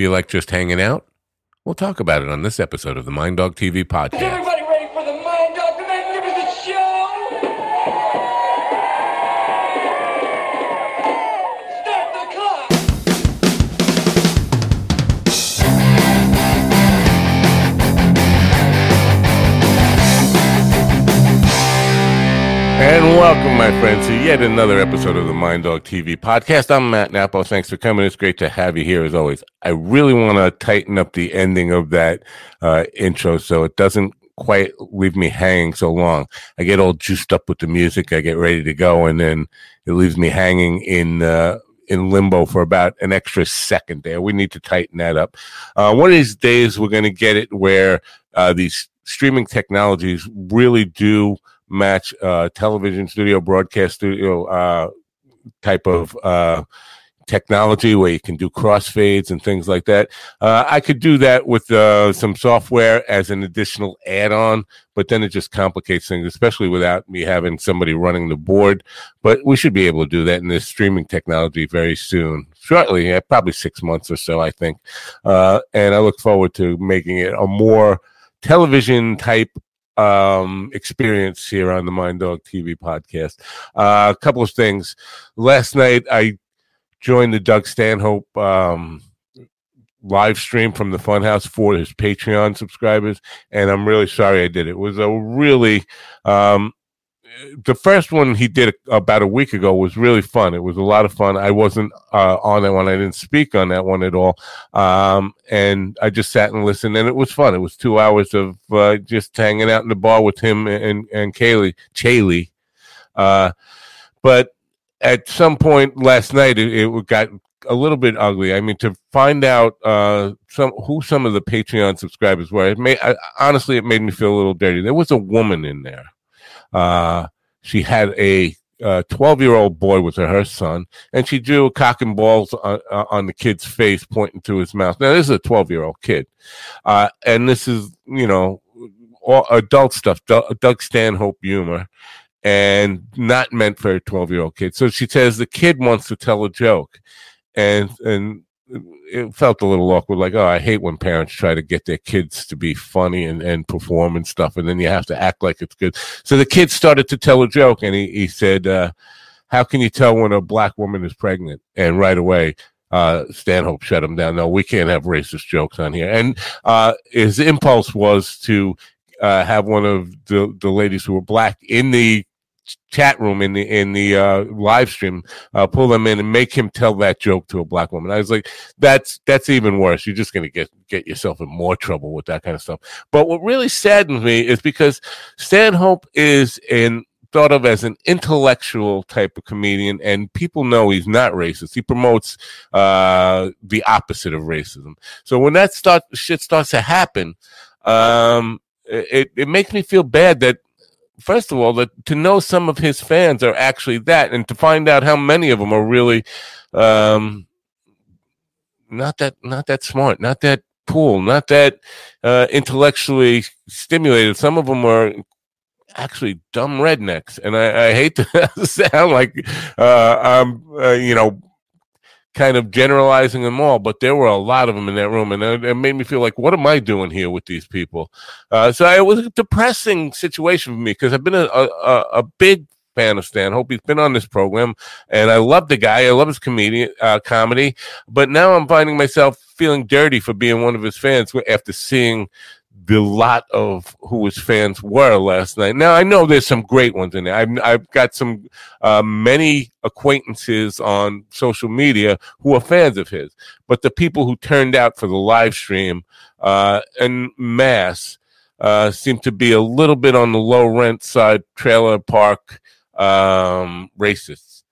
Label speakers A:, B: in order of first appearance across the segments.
A: Feel like just hanging out? We'll talk about it on this episode of the Mind Dog TV podcast. Welcome, my friends, to yet another episode of the Mind Dog TV podcast. I'm Matt Napo. Thanks for coming. It's great to have you here as always. I really want to tighten up the ending of that uh, intro so it doesn't quite leave me hanging so long. I get all juiced up with the music. I get ready to go, and then it leaves me hanging in. Uh, in limbo for about an extra second there. We need to tighten that up. Uh, one of these days, we're going to get it where uh, these streaming technologies really do match uh, television studio, broadcast studio uh, type of uh, technology where you can do crossfades and things like that. Uh, I could do that with uh, some software as an additional add-on, but then it just complicates things, especially without me having somebody running the board. But we should be able to do that in this streaming technology very soon, shortly, yeah, probably six months or so, I think. Uh, and I look forward to making it a more television type um experience here on the Mind Dog TV podcast. Uh, a couple of things. Last night I joined the Doug Stanhope um live stream from the Funhouse for his Patreon subscribers, and I'm really sorry I did it. Was a really um the first one he did about a week ago was really fun. It was a lot of fun. I wasn't uh, on that one. I didn't speak on that one at all. Um, and I just sat and listened, and it was fun. It was two hours of uh, just hanging out in the bar with him and and Kaylee, Chaley. Uh, but at some point last night, it, it got a little bit ugly. I mean, to find out uh, some who some of the Patreon subscribers were, it made I, honestly it made me feel a little dirty. There was a woman in there. Uh, she had a twelve year old boy with her, her son, and she drew cock and balls on, uh, on the kid's face, pointing to his mouth. Now, this is a twelve year old kid, uh, and this is you know all adult stuff, Doug, Stanhope humor, and not meant for a twelve year old kid. So she says the kid wants to tell a joke, and and it felt a little awkward like oh i hate when parents try to get their kids to be funny and, and perform and stuff and then you have to act like it's good so the kid started to tell a joke and he, he said uh, how can you tell when a black woman is pregnant and right away uh, Stanhope shut him down. No, we can't have racist jokes on here. And uh, his impulse was to uh, have one of the, the ladies who were black in the chat room in the in the uh, live stream, uh, pull them in and make him tell that joke to a black woman. I was like, that's that's even worse. You're just to get get yourself in more trouble with that kind of stuff. But what really saddens me is because Stanhope is in thought of as an intellectual type of comedian, and people know he's not racist. He promotes uh, the opposite of racism. So when that start shit starts to happen, um, it it makes me feel bad that first of all, that to know some of his fans are actually that, and to find out how many of them are really um, not that not that smart, not that cool, not that uh, intellectually stimulated. Some of them are actually dumb rednecks, and I, I hate to sound like uh, I'm uh, you know kind of generalizing them all, but there were a lot of them in that room, and it, made me feel like, what am I doing here with these people? Uh, so it was a depressing situation for me because I've been a, a, a big fan of Stanhope. He's been on this program, and I love the guy. I love his comedian uh, comedy, but now I'm finding myself feeling dirty for being one of his fans after seeing the lot of who his fans were last night. Now I know there's some great ones in there. I've, I've got some uh, many acquaintances on social media who are fans of his, but the people who turned out for the live stream uh, en masse uh, seem to be a little bit on the low rent side, trailer park um, racists.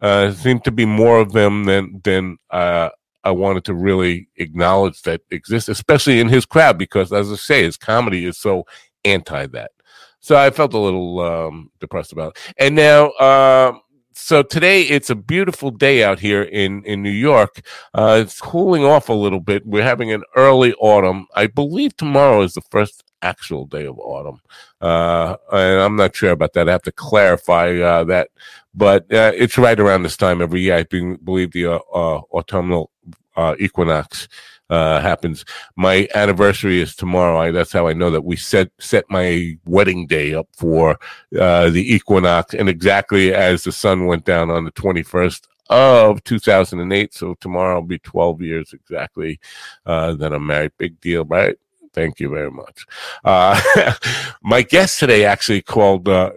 A: Uh, seem to be more of them than than uh, I wanted to really acknowledge that exists, especially in his crowd, because as I say, his comedy is so anti that. So I felt a little um, depressed about it. And now, um, so today it's a beautiful day out here in in New York. Uh, it's cooling off a little bit. We're having an early autumn. I believe tomorrow is the first actual day of autumn. Uh, and I'm not sure about that. I have to clarify uh, that, but uh, it's right around this time every year. I be- believe the uh, uh, autumnal uh, equinox uh, happens. My anniversary is tomorrow. I, that's how I know that we set set my wedding day up for uh, the equinox, and exactly as the sun went down on the twenty first of 2008. So tomorrow will be 12 years exactly uh, that I'm married. Big deal, right? Thank you very much. Uh, my guest today actually called, uh,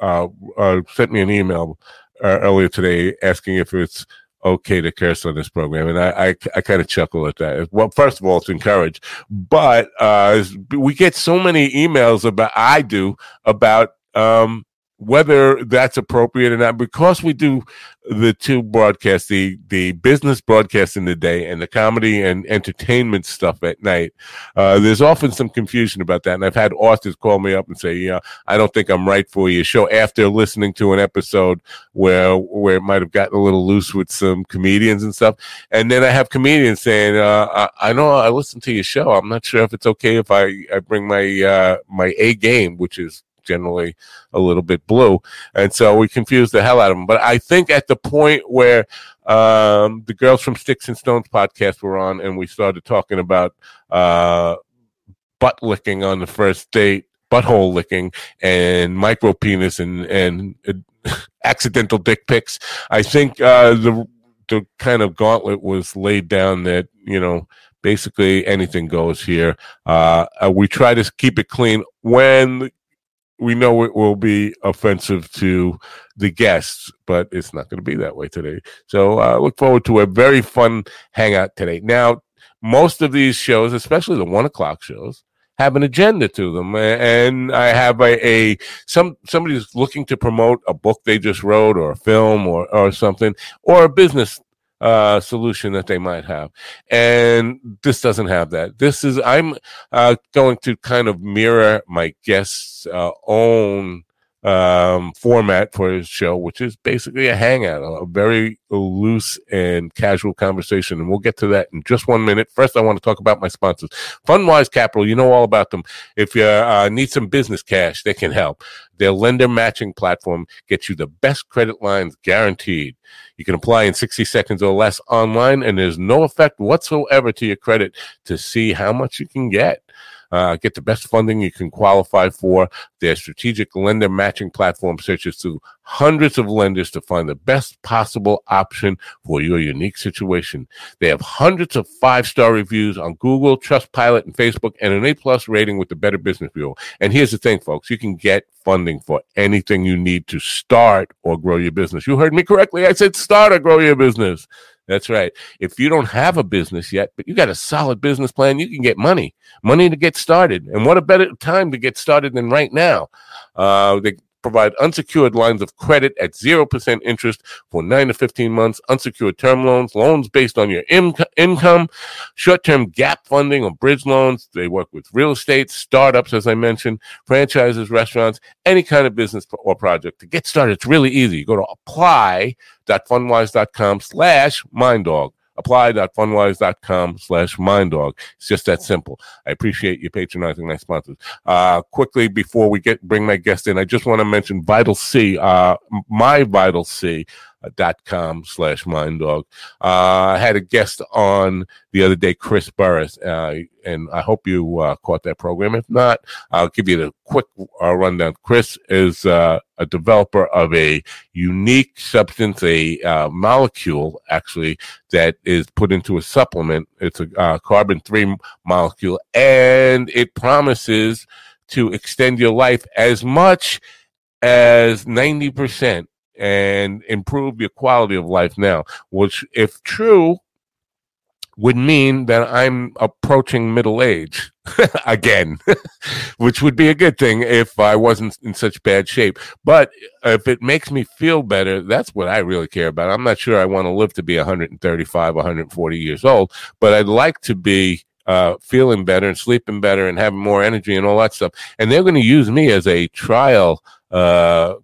A: uh, uh sent me an email uh, earlier today asking if it's okay to curse on this program, and I I, I kind of chuckle at that. Well, first of all, it's encouraged, but uh, we get so many emails about I do about um, whether that's appropriate or not, because we do the two broadcasts, the the business broadcast in the day and the comedy and entertainment stuff at night, uh, there's often some confusion about that. And I've had authors call me up and say, "Yeah, I don't think I'm right for your show." After listening to an episode where where it might have gotten a little loose with some comedians and stuff, and then I have comedians saying, uh, I, "I know I listened to your show. I'm not sure if it's okay if I I bring my uh, my A game, which is generally a little bit blue. And so we confused the hell out of them. But I think at the point where um, the girls from Sticks and Stones podcast were on and we started talking about uh, butt licking on the first date, butthole licking, and micro penis and, and uh, accidental dick pics, I think uh, the the kind of gauntlet was laid down that you know basically anything goes here. Uh, uh, we try to keep it clean when we know it will be offensive to the guests, but it's not going to be that way today. So I uh, look forward to a very fun hangout today. Now, most of these shows, especially the one o'clock shows, have an agenda to them, and I have a, a some somebody's looking to promote a book they just wrote, or a film, or or something, or a business uh, solution that they might have. And this doesn't have that. This is, I'm uh, going to kind of mirror my guest's uh, own um, format for his show, which is basically a hangout, a very loose and casual conversation. And we'll get to that in just one minute. First, I want to talk about my sponsors. Fundwise Capital, you know all about them. If you uh, need some business cash, they can help. Their lender matching platform gets you the best credit lines guaranteed. You can apply in 60 seconds or less online, and there's no effect whatsoever to your credit to see how much you can get. Uh, get the best funding you can qualify for. Their strategic lender matching platform searches through hundreds of lenders to find the best possible option for your unique situation. They have hundreds of five star reviews on Google, Trustpilot, and Facebook, and an A plus rating with the Better Business Bureau. And here's the thing, folks you can get funding for anything you need to start or grow your business. You heard me correctly. I said start or grow your business. That's right. If you don't have a business yet, but you got a solid business plan, you can get money, money to get started. And what a better time to get started than right now. Uh, they provide unsecured lines of credit at 0% interest for 9 to 15 months, unsecured term loans, loans based on your income, short term gap funding or bridge loans. They work with real estate, startups, as I mentioned, franchises, restaurants, any kind of business or project. To get started, it's really easy. You go to apply.fundwise.com slash minddog apply.fundwise.com slash minddog. It's just that simple. I appreciate you patronizing my sponsors. Uh, quickly before we get bring my guest in, I just want to mention Vital C, uh, my Vital C dot com slash mind dog. Uh, I had a guest on the other day, Chris Burres, uh, and I hope you uh, caught that program. If not, I'll give you the quick uh, rundown. Chris is uh, a developer of a unique substance, a uh, molecule actually that is put into a supplement. It's a carbon three molecule, and it promises to extend your life as much as 90% and improve your quality of life now, which, if true, would mean that I'm approaching middle age again, which would be a good thing if I wasn't in such bad shape. But if it makes me feel better, that's what I really care about. I'm not sure I want to live to be 135, 140 years old, but I'd like to be uh, feeling better and sleeping better and having more energy and all that stuff. And they're going to use me as a trial uh,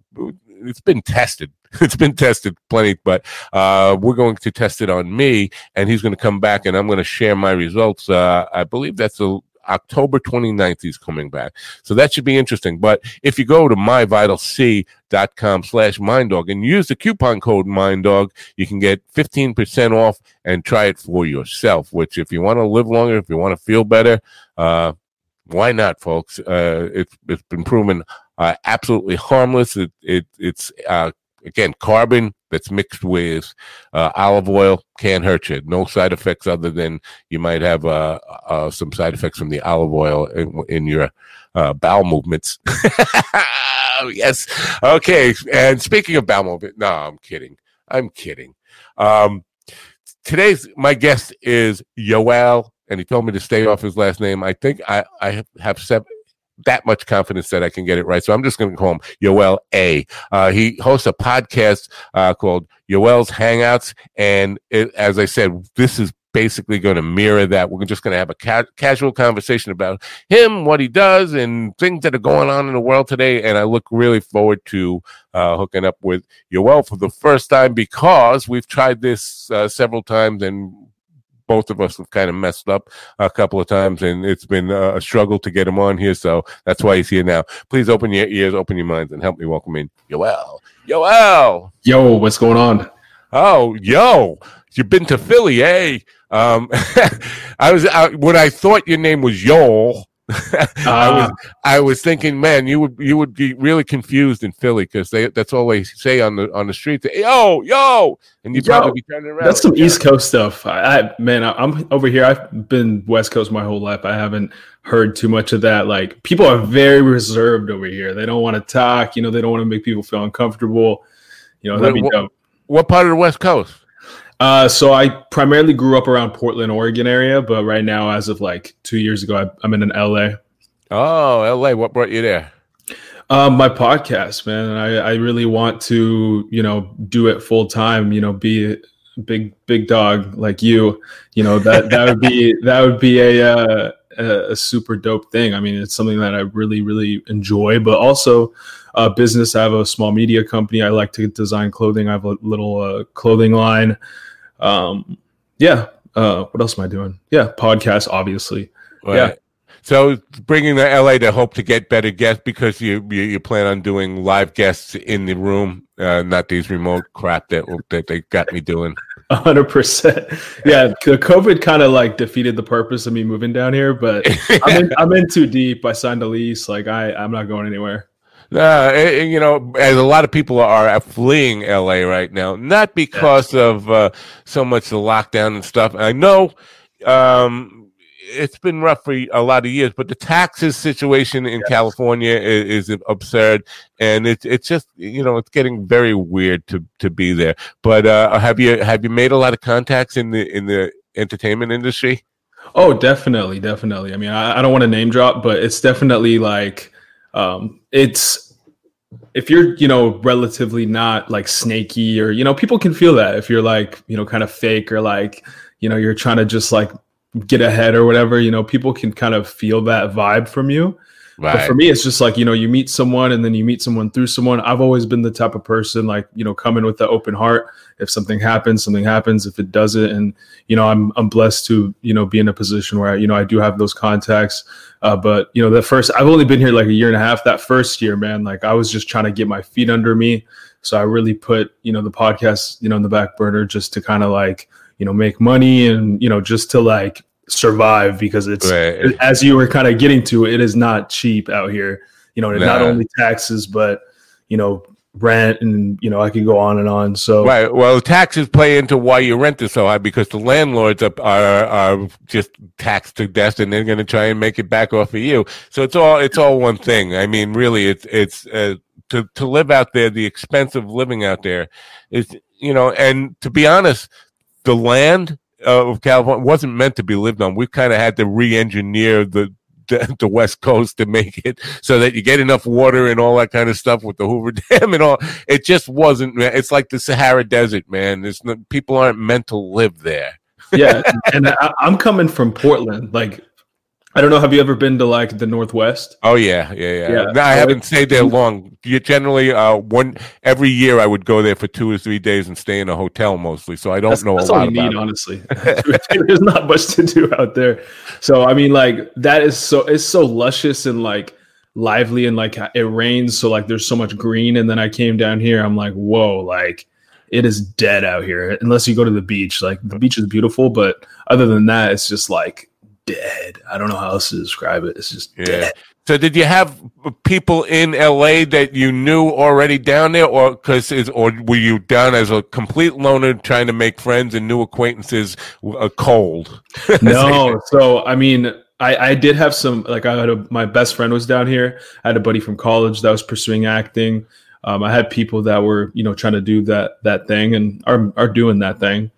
A: it's been tested. It's been tested plenty, but uh, we're going to test it on me, and he's going to come back, and I'm going to share my results. Uh, I believe that's a October 29th, he's coming back. So that should be interesting. But if you go to myvitalc.com slash minddog and use the coupon code minddog, you can get 15% off and try it for yourself, which if you want to live longer, if you want to feel better, uh, why not, folks? Uh, it's, it's been proven uh, absolutely harmless. It, it it's uh, again carbon that's mixed with uh, olive oil can't hurt you. No side effects other than you might have uh, uh, some side effects from the olive oil in, in your uh, bowel movements. yes. Okay. And speaking of bowel movement, no, I'm kidding. I'm kidding. Um, today's my guest is Yoel, and he told me to stay off his last name. I think I I have seven that much confidence that I can get it right. So I'm just going to call him Yoel A. Uh, he hosts a podcast uh, called Yoel's Hangouts. And it, as I said, this is basically going to mirror that. We're just going to have a ca- casual conversation about him, what he does, and things that are going on in the world today. And I look really forward to uh, hooking up with Yoel for the first time because we've tried this uh, several times and both of us have kind of messed up a couple of times, and it's been a struggle to get him on here. So that's why he's here now. Please open your ears, open your minds, and help me welcome in Yoel. Yoel.
B: Yo, what's going on?
A: Oh, yo, you've been to Philly, eh? Um, I was I, when I thought your name was Yoel. I was ah. I was thinking, man, you would you would be really confused in Philly because they that's all they say on the on the street. They, yo, yo, and you probably be turning around.
B: That's some East Coast stuff. I, I man, I, am over here. I've been West Coast my whole life. I haven't heard too much of that. Like people are very reserved over here. They don't want to talk. You know, they don't want to make people feel uncomfortable. You know, that'd be
A: what,
B: dope.
A: What part of the West Coast?
B: Uh, so I primarily grew up around Portland, Oregon area, but right now, as of like two years ago, I, am in an LA.
A: Oh, LA! What brought you there?
B: Um, my podcast, man. I, I really want to, you know, do it full time. You know, be a big big dog like you. You know that that would be that would be a, uh, a a super dope thing. I mean, it's something that I really really enjoy, but also uh, business. I have a small media company. I like to design clothing. I have a little uh, clothing line. Um, yeah. Uh, what else am I doing? Yeah, podcast, obviously. Right. Yeah.
A: So bringing the LA to hope to get better guests because you you, you plan on doing live guests in the room, uh, not these remote crap that that they got me doing.
B: hundred percent. Yeah, the COVID kind of like defeated the purpose of me moving down here, but I'm in, I'm in too deep. I signed a lease. Like I I'm not going anywhere.
A: Uh, you know, as a lot of people are fleeing LA right now, not because yeah. of uh, so much the lockdown and stuff. I know um, it's been rough for a lot of years, but the taxes situation in yes. California is, is, absurd, and it's it's just you know it's getting very weird to to be there. But uh, have you have you made a lot of contacts in the in the entertainment industry?
B: Oh, definitely, definitely. I mean, I, I don't want to name drop, but it's definitely like um, it's if you're you know relatively not like snaky or you know people can feel that if you're like you know kind of fake or like you know you're trying to just like get ahead or whatever you know people can kind of feel that vibe from you Right. But for me, it's just like, you know, you meet someone and then you meet someone through someone. I've always been the type of person like, you know, coming with the open heart. If something happens, something happens. If it doesn't, and you know, I'm I'm blessed to, you know, be in a position where you know I do have those contacts. Uh, but you know, the first I've only been here like a year and a half. That first year, man, like I was just trying to get my feet under me. So I really put, you know, the podcast, you know, in the back burner just to kind of like, you know, make money and, you know, just to like survive because it's right. as you were kind of getting to it is not cheap out here. You know nah. not only taxes but you know rent and you know i could go on and on. So
A: right. Well taxes play into why your rent is so high because the landlords are are, are just taxed to death and they're going to try and make it back off of you. So it's all it's all one thing. I mean really it's it's uh, to to live out there the expense of living out there is you know and to be honest the land uh, of California wasn't meant to be lived on. We've kind of had to re-engineer the, the, the West Coast to make it so that you get enough water and all that kind of stuff with the Hoover Dam and all. It just wasn't. It's like the Sahara Desert, man. People aren't meant to live there.
B: yeah, and I, I'm coming from Portland, like I don't know. Have you ever been to like the Northwest?
A: Oh yeah, yeah, yeah.
B: Yeah.
A: No, I
B: So
A: haven't stayed there long. You generally, uh, one every year I would go there for two or three days and stay in a hotel mostly. So I don't
B: That's,
A: know
B: that's
A: a
B: all you need,
A: it.
B: honestly. There's not much to do out there. So I mean, like that is so it's so luscious and like lively and like it rains, so like there's so much green. And then I came down here, I'm like, whoa, like it is dead out here unless you go to the beach. Like the beach is beautiful, but other than that, it's just like dead. I don't know how else to describe it. It's just
A: Yeah.
B: dead.
A: So did you have people in LA that you knew already down there, or because or were you down as a complete loner trying to make friends and new acquaintances uh, cold?
B: no so i mean i i did have some like i had a my best friend was down here i had a buddy from college that was pursuing acting um, i had people that were you know trying to do that that thing and are are doing that thing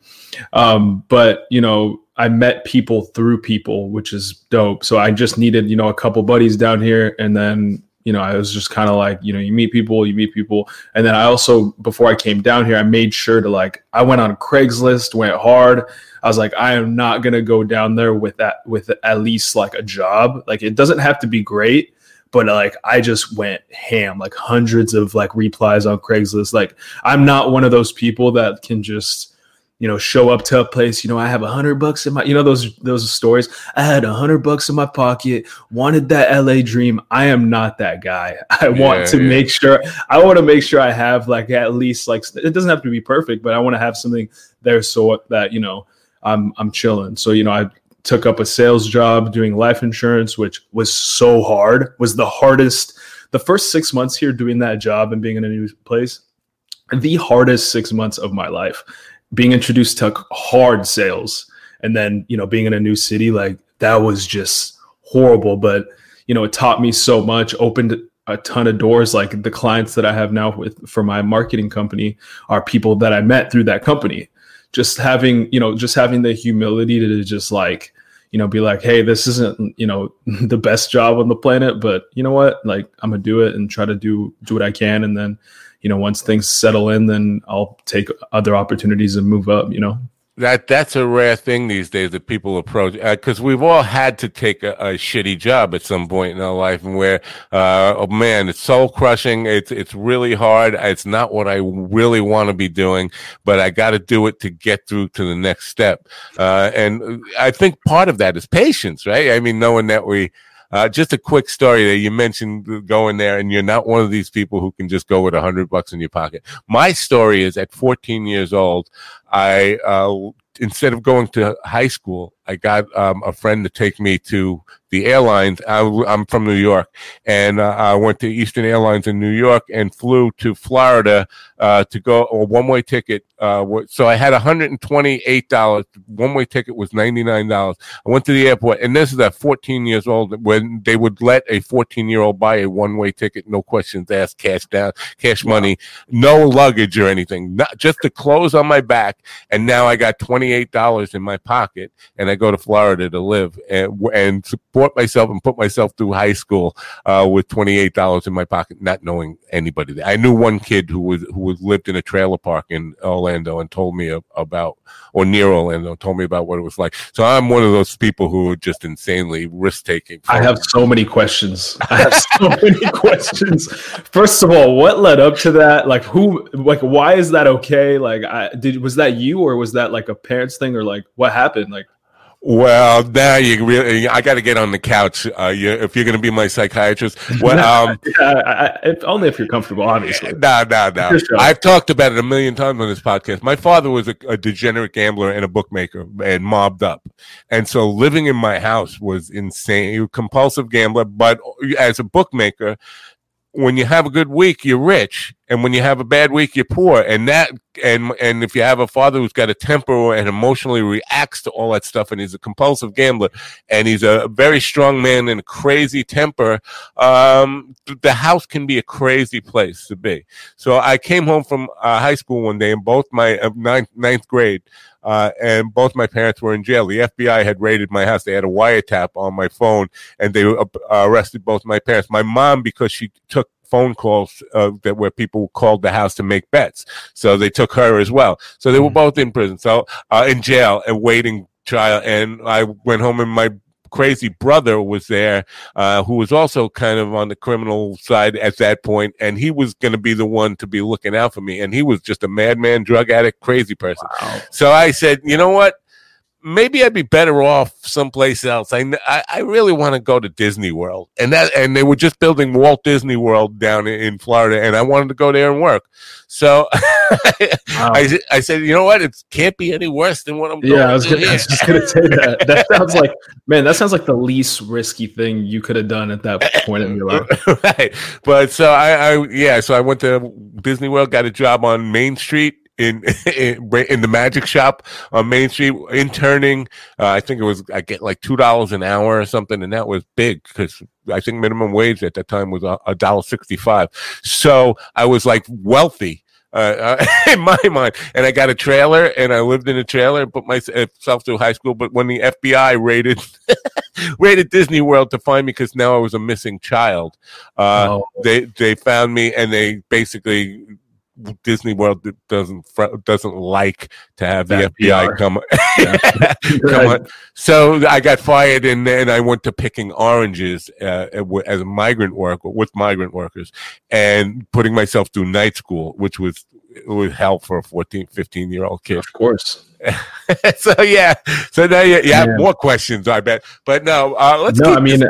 B: um, but you know i met people through people which is dope. So i just needed you know a couple buddies down here. And then you know i was just kind of like you know you meet people you meet people. And then i also before i came down here i made sure to like i went on craigslist went hard. I was like, I am not gonna go down there with that with at least like a job. Like it doesn't have to be great, but like I just went ham, like hundreds of like replies on Craigslist. Like I'm not one of those people that can just you know show up to a place. You know, I have a hundred bucks in my you know those those stories. I had a hundred bucks in my pocket, wanted that LA dream. I am not that guy. I want
A: Yeah,
B: to
A: yeah.
B: make sure I want to make sure I have like at least like it doesn't have to be perfect, but I want to have something there so that you know I'm I'm chilling. So you know, I took up a sales job doing life insurance, which was so hard. Was the hardest. The first six months here doing that job and being in a new place, the hardest six months of my life. Being introduced to hard sales, and then you know being in a new city, like that was just horrible. But you know, it taught me so much. Opened a ton of doors. Like the clients that I have now with for my marketing company are people that I met through that company just having you know just having the humility to just like you know be like hey this isn't you know the best job on the planet but you know what like i'm gonna do it and try to do do what i can and then you know once things settle in then i'll take other opportunities and move up you know
A: That that's a rare thing these days that people approach because we've all had to take a, a shitty job at some point in our life, and where uh, oh man, it's soul crushing. It's it's really hard. It's not what I really want to be doing, but I got to do it to get through to the next step. Uh, and I think part of that is patience, right? I mean, knowing that we. Uh, just a quick story there. You mentioned going there, and you're not one of these people who can just go with a hundred bucks in your pocket. My story is at 14 years old, I uh, instead of going to high school, I got um, a friend to take me to the airlines. I, am from New York, and uh, I went to Eastern Airlines in New York and flew to Florida uh, to go a one way ticket. Uh, so I had $128. One way ticket was $99. I went to the airport, and this is at 14 years old when they would let a 14 year old buy a one way ticket, no questions asked, cash down, cash money, no luggage or anything, not just the clothes on my back. And now I got $28 in my pocket, and I go to Florida to live and, and support myself and put myself through high school uh, with $28 in my pocket, not knowing anybody. I knew one kid who was who was lived in a trailer park in Orlando and told me about, or near Orlando, told me about what it was like. So I'm one of those people who are just insanely risk taking.
B: i have so many questions i have so many questions first of all what led up to that like who like why is that okay like i did was that you or was that like a parents thing or like what happened like
A: Well, now you really, I got to get on the couch. Uh, you, if you're going to be my psychiatrist, well, um,
B: yeah, I, if, only if you're comfortable obviously
A: no, no, no. I've talked about it a million times on this podcast. My father was a, a degenerate gambler and a bookmaker and mobbed up. And so living in my house was insane. He was a compulsive gambler, but as a bookmaker, when you have a good week, you're rich, and when you have a bad week, you're poor. And that, and and if you have a father who's got a temper and emotionally reacts to all that stuff, and he's a compulsive gambler, and he's a very strong man and a crazy temper, um, the house can be a crazy place to be. So I came home from uh, high school one day, and both my uh, ninth ninth grade. Uh, and both my parents were in jail. The FBI had raided my house. They had a wiretap on my phone, and they uh, arrested both my parents. My mom, because she took phone calls uh, that where people called the house to make bets, so they took her as well. So they were both in prison, so uh, in jail and waiting trial. And I went home in my crazy brother was there, uh, who was also kind of on the criminal side at that point, and he was going to be the one to be looking out for me. And he was just a madman, drug addict, crazy person.
B: Wow.
A: So I said, you know what? Maybe I'd be better off someplace else. I, I, I really want to go to Disney World, and that and they were just building Walt Disney World down in, in Florida, and I wanted to go there and work. So
B: Wow.
A: I, I said, you know what? It can't be any worse than what I'm
B: Yeah, I was, gonna, I was just gonna say that. That sounds like, man, that sounds like the least risky thing you could have done at that point in your life.
A: right. But so I, I, yeah, so I went to Disney World, got a job on Main Street in in, in the magic shop on Main Street, interning. Uh, I think it was I get like two dollars an hour or something, and that was big because I think minimum wage at that time was a dollar sixty five. So I was like wealthy. Uh, uh, in my mind, and I got a trailer, and I lived in a trailer, put myself through high school. But when the FBI raided raided Disney World to find me because now I was a missing child, uh,
B: Oh.
A: they they found me and they basically Disney World doesn't doesn't like to have the FBI
B: PR.
A: come come on. So I got fired and then I went to picking oranges uh, as a migrant worker with migrant workers and putting myself through night school, which was it was hell for a 14, 15 year old kid.
B: Of course.
A: so yeah, so now you, you have
B: Yeah.
A: more questions, I bet. But no, uh, let's
B: no,
A: keep
B: I mean,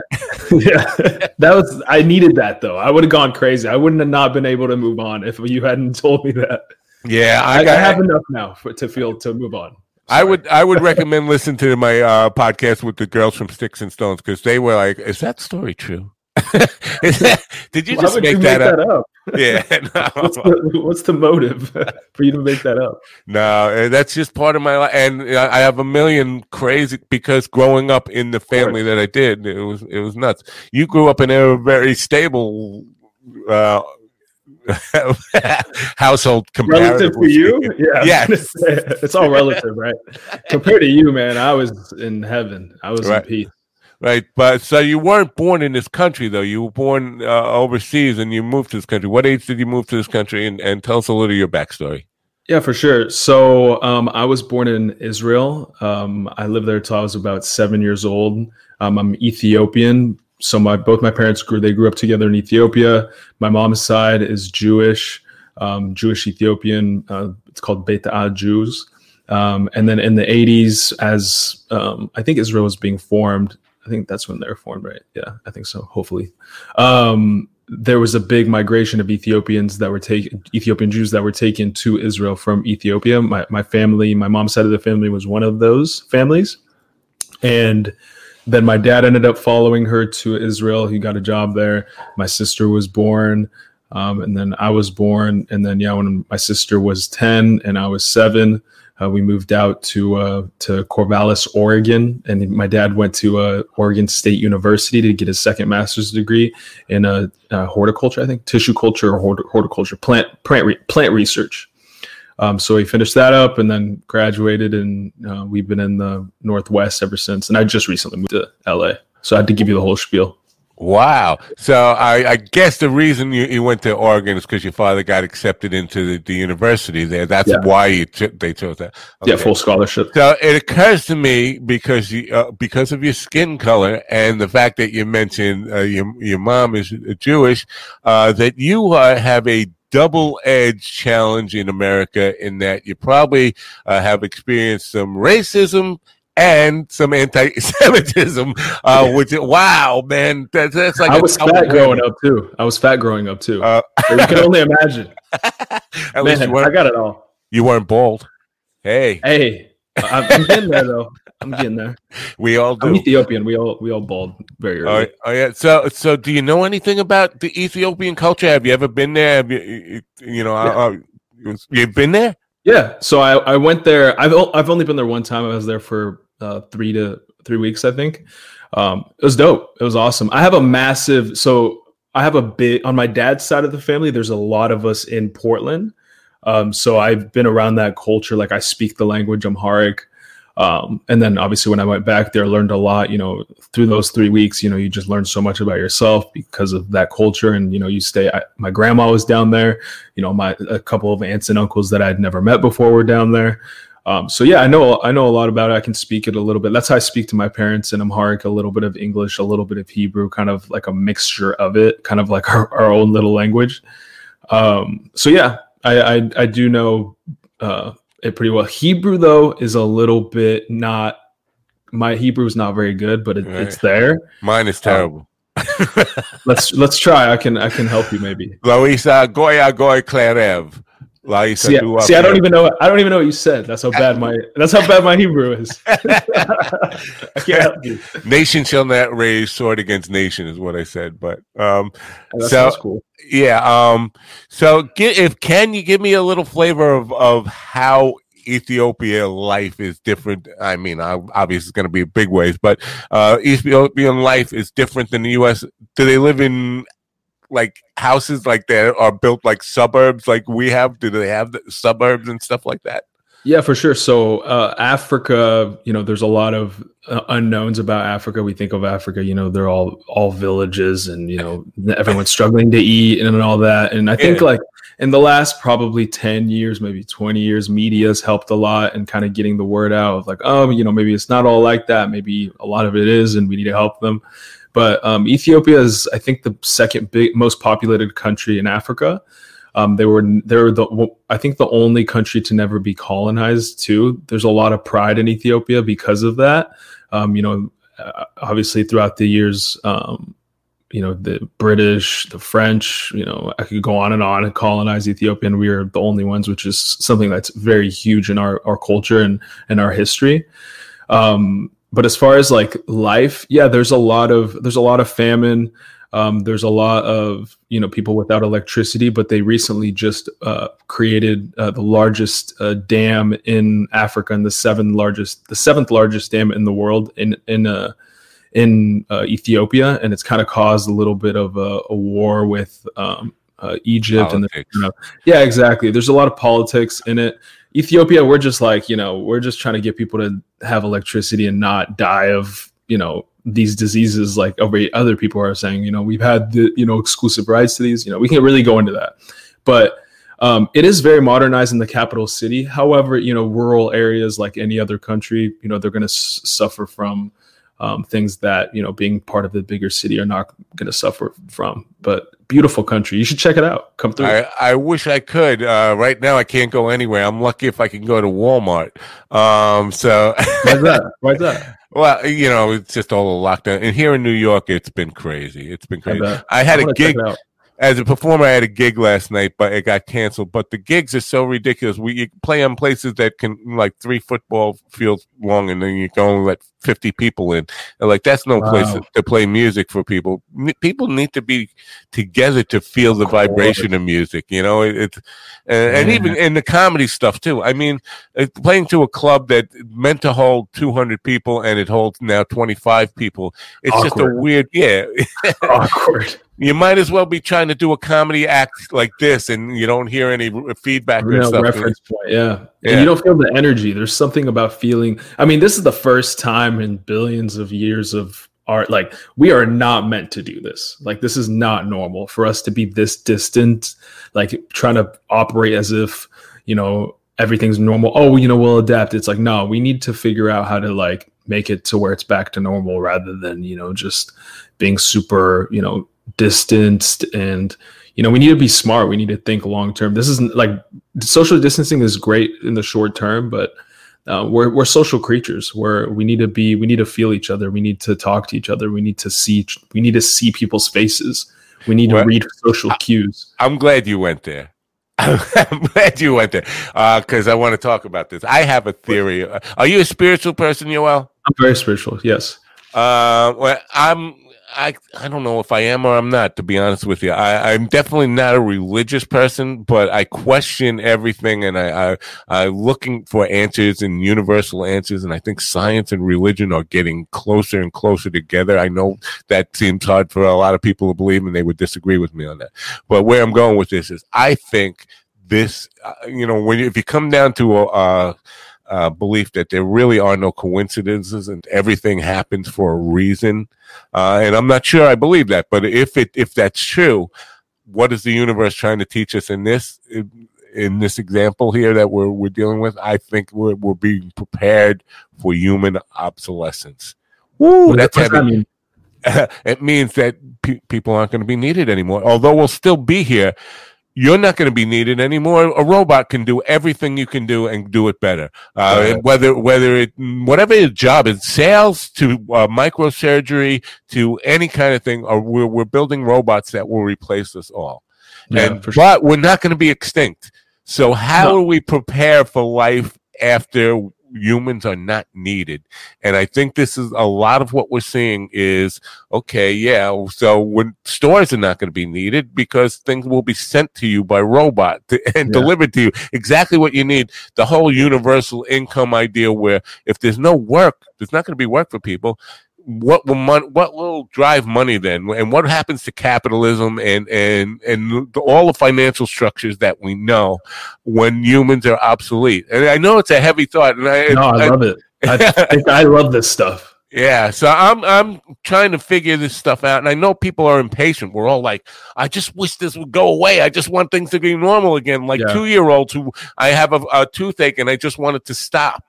B: yeah, that was. I needed that though. I would have gone crazy. I wouldn't have not been able to move on if you hadn't told me that.
A: yeah,
B: I,
A: I,
B: I
A: got,
B: have enough now for, to feel to move on.
A: I would I would recommend listening to my uh, podcast with the girls from Sticks and Stones because they were like, "Is that story true? Did you
B: Why
A: just make,
B: you
A: that,
B: make
A: up?
B: that up?
A: Yeah,
B: What's the, what's the motive for you to make that up?
A: no, uh, that's just part of my life, and I have a million crazy because growing up in the family that I did, it was it was nuts. You grew up in a very stable. Uh, household
B: Relative to you,
A: speaking.
B: yeah,
A: Yes.
B: it's all relative, right? Compared to you, man, I was in heaven. I was
A: Right.
B: in peace.
A: Right, but so you weren't born in this country though. You were born uh, overseas, and you moved to this country. What age did you move to this country? And, and tell us a little of your backstory.
B: Yeah, for sure. So um, I was born in Israel. Um, I lived there till I was about seven years old. Um, I'm Ethiopian. So my both my parents grew. They grew up together in Ethiopia. My mom's side is Jewish, um, Jewish Ethiopian. Uh, it's called Beta Jews. Um, and then in the 80s, as um, I think Israel was being formed, I think that's when they're formed, right? Yeah, I think so. Hopefully, um, there was a big migration of Ethiopians that were taken, Ethiopian Jews that were taken to Israel from Ethiopia. My my family, my mom's side of the family was one of those families, and then my dad ended up following her to Israel. He got a job there. My sister was born. Um, and then I was born, and then yeah, when my sister was ten and I was seven, uh, we moved out to uh, to Corvallis, Oregon, and my dad went to uh, Oregon State University to get his second master's degree in uh, uh, horticulture, I think, tissue culture or hort- horticulture, plant plant re- plant research. Um, so he finished that up and then graduated, and uh, we've been in the Northwest ever since. And I just recently moved to LA, so I had to give you the whole spiel.
A: Wow. So I, I guess the reason you, you went to Oregon is because your father got accepted into the, the university there. That's
B: Yeah.
A: why you ch- they chose that.
B: Yeah, full scholarship.
A: So it occurs to me because you uh, because of your skin color and the fact that you mentioned uh, your your mom is Jewish, uh, that you uh, have a double edged challenge in America in that you probably uh, have experienced some racism and some anti-Semitism. Uh, which wow, man, that's that's like
B: I was fat growing up too. I was fat growing up too.
A: Uh,
B: you can only imagine.
A: at least
B: Man, I got it all.
A: you weren't bald. Hey,
B: Hey, I'm, I'm getting there though. I'm getting there.
A: we all do.
B: I'm Ethiopian. We all we all bald very early.
A: Oh, oh yeah. So so do you know anything about the Ethiopian culture? Have you ever been there? Have you you, know
B: Yeah.
A: uh, uh, you've been there?
B: Yeah. So I, I went there. I've I've only been there one time. I was there for uh, three to three weeks, I think. Um, it was dope. It was awesome. I have a massive. So I have a bit on my dad's side of the family. There's a lot of us in Portland. Um, so I've been around that culture. Like I speak the language Amharic. Um, and then obviously when I went back there, learned a lot, you know, through those three weeks, you know, you just learn so much about yourself because of that culture. And, you know, you stay, I, my grandma was down there, you know, my, a couple of aunts and uncles that I'd never met before were down there. Um, so yeah, I know I know a lot about it. I can speak it a little bit. That's how I speak to my parents in Amharic, a little bit of English, a little bit of Hebrew, kind of like a mixture of it, kind of like our, our own little language. Um, so yeah, I, I, I do know uh, it pretty well. Hebrew though is a little bit not. My Hebrew is not very good, but it,
A: Right.
B: it's there.
A: Mine is terrible.
B: Let's let's try. I can I can help you maybe.
A: Loisa Goya Goy Klerev.
B: See,
A: Dua
B: see, I don't even know. I don't even know what you said. That's how bad my. That's how bad my Hebrew is. I can't help you.
A: Nation shall not raise sword against nation is what I said. But um,
B: That
A: So-
B: cool.
A: yeah. Um, so get, if can you give me a little flavor of of how Ethiopia life is different? I mean, I, obviously it's going to be big ways, but uh, Ethiopian life is different than the U.S. Do they live in like houses like that are built like suburbs like we have? Do they have the suburbs and stuff like that?
B: Yeah, for sure. So uh, Africa, you know, there's a lot of uh, unknowns about Africa. We think of Africa, you know, they're all all villages, and you know, everyone's struggling to eat and all that. And I think
A: Yeah.
B: like in the last probably ten years, maybe twenty years, media's helped a lot in kind of getting the word out of like, oh, you know, maybe it's not all like that. Maybe a lot of it is, and we need to help them. But um, Ethiopia is, I think, the second big, most populated country in Africa. Um, they were they were the I think the only country to never be colonized too. There's a lot of pride in Ethiopia because of that. Um, you know, uh, obviously throughout the years, um, you know, the British, the French, you know, I could go on and on and colonize Ethiopia, and we are the only ones, which is something that's very huge in our our culture and and our history. Um, but as far as like life, yeah, there's a lot of there's a lot of famine. Um, there's a lot of you know people without electricity, but they recently just uh, created uh, the largest uh, dam in Africa and the seventh largest the seventh largest dam in the world in in uh, in uh, Ethiopia, and it's kind of caused a little bit of a, a war with um, uh, Egypt and the, you know, yeah, exactly. There's a lot of politics in it. Ethiopia, we're just like you know we're just trying to get people to have electricity and not die of you know these diseases like other people are saying you know we've had the you know exclusive rights to these you know we can't really go into that. But um, it is very modernized in the capital city. However you know rural areas like any other country you know they're going to s- suffer from um, things that you know being part of the bigger city are not going to suffer from but beautiful country you should check it out come through
A: I, I wish I could. Uh, right now, I can't go anywhere. I'm lucky if I can go to Walmart. Um, so,
B: why's that why's that
A: well, you know, it's just all a lockdown. And here in New York, it's been crazy. It's been crazy.
B: bet.
A: I had
B: I'm
A: a gig. As a performer. I had a gig last night, but it got canceled. But the gigs are so ridiculous. We you play on places that can like three football fields long, and then you can only let fifty people in. And like that's no place to, to play music for people. N- People need to be together to feel the vibration of music. You know, it, it's and, and even in the comedy stuff too. I mean, uh, playing to a club that meant to hold two hundred people and it holds now twenty five people. It's just a weird, yeah.
B: awkward
A: You might as well be trying to do a comedy act like this, and you don't hear any feedback or
B: reference point, yeah.
A: Yeah.
B: And you don't feel the energy. There's something about feeling. I mean, this is the first time in billions of years of art. Like, we are not meant to do this. Like, this is not normal for us to be this distant, like trying to operate as if, you know, everything's normal. Oh, you know, we'll adapt. It's like, no, we need to figure out how to like make it to where it's back to normal rather than, you know, just being super, you know, distanced and you know we need to be smart we need to think long term this isn't like social distancing is great in the short term but uh, we're, we're social creatures where we need to be we need to feel each other we need to talk to each other we need to see we need to see people's faces we need to read social cues
A: I'm glad you went there. I'm glad you went there because I want to talk about this. I have a theory. Uh, Are you a spiritual person, Yoel?
B: i'm very spiritual yes
A: Uh, well, I'm. I I don't know if I am or I'm not. To be honest with you, I, I'm definitely not a religious person, but I question everything, and I, I I'm looking for answers and universal answers. And I think science and religion are getting closer and closer together. I know that seems hard for a lot of people to believe, and they would disagree with me on that. But where I'm going with this is, I think this, uh, you know, when you, if you come down to a. Uh, uh, belief that there really are no coincidences and everything happens for a reason. Uh, and I'm not sure I believe that, but if it if that's true, what is the universe trying to teach us in this? in this example here that we're we're dealing with, I think we're we're being prepared for human obsolescence. Woo,
B: What
A: that's
B: that mean?
A: it means that pe- people aren't going to be needed anymore. Although we'll still be here, you're not going to be needed anymore. A robot can do everything you can do and do it better. Uh,
B: Right.
A: Whether whether it whatever your job is, sales to uh, microsurgery to any kind of thing, or we're we're building robots that will replace us all.
B: Yeah,
A: and
B: for sure.
A: but we're not going to be extinct. So how
B: No.
A: do we prepare for life after humans are not needed? And I think this is a lot of what we're seeing is okay, yeah. So when stores are not going to be needed because things will be sent to you by robot to- and
B: Yeah.
A: delivered to you exactly what you need. The whole universal income idea, where if there's no work, there's not going to be work for people what will mon- what will drive money then and what happens to capitalism and and and the, all the financial structures that we know when humans are obsolete and i know it's a heavy thought and i,
B: No, I love it. I I love this stuff.
A: yeah so i'm i'm trying to figure this stuff out and i know people are impatient we're all like i just wish this would go away i just want things to be normal again like
B: Yeah.
A: two year olds who i have a, a toothache and i just want it to stop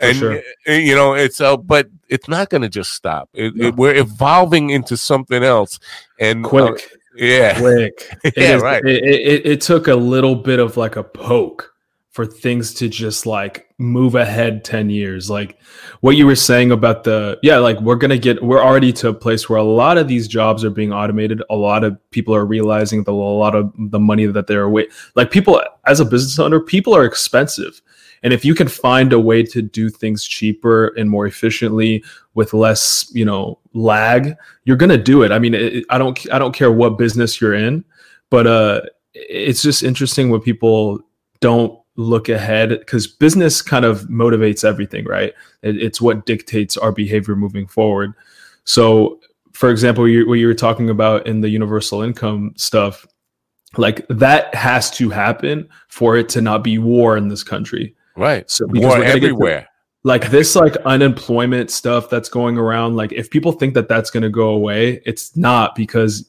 A: and
B: sure.
A: uh, you know it's uh, but it's not going to just stop it,
B: No.
A: it- we're evolving into something else and uh,
B: Quick,
A: yeah
B: quick. It
A: yeah
B: is-
A: right
B: It, it, it took a little bit of like a poke for things to just like move ahead 10 years. Like what you were saying about the, yeah, like we're going to get, we're already to a place where a lot of these jobs are being automated. A lot of people are realizing that a lot of the money that they're away, like people, as a business owner, people are expensive. And if you can find a way to do things cheaper and more efficiently with less, you know, lag, you're going to do it. I mean, it, I don't, I don't care what business you're in, but uh, it's just interesting when people don't look ahead because business kind of motivates everything, right? It, it's what dictates our behavior moving forward. So, for example, you, what you were talking about in the universal income stuff, like that has to happen for it to not be war in this country.
A: Right.
B: So because
A: war
B: we're get
A: everywhere.
B: Like this like unemployment stuff that's going around like if people think that that's going to go away it's not because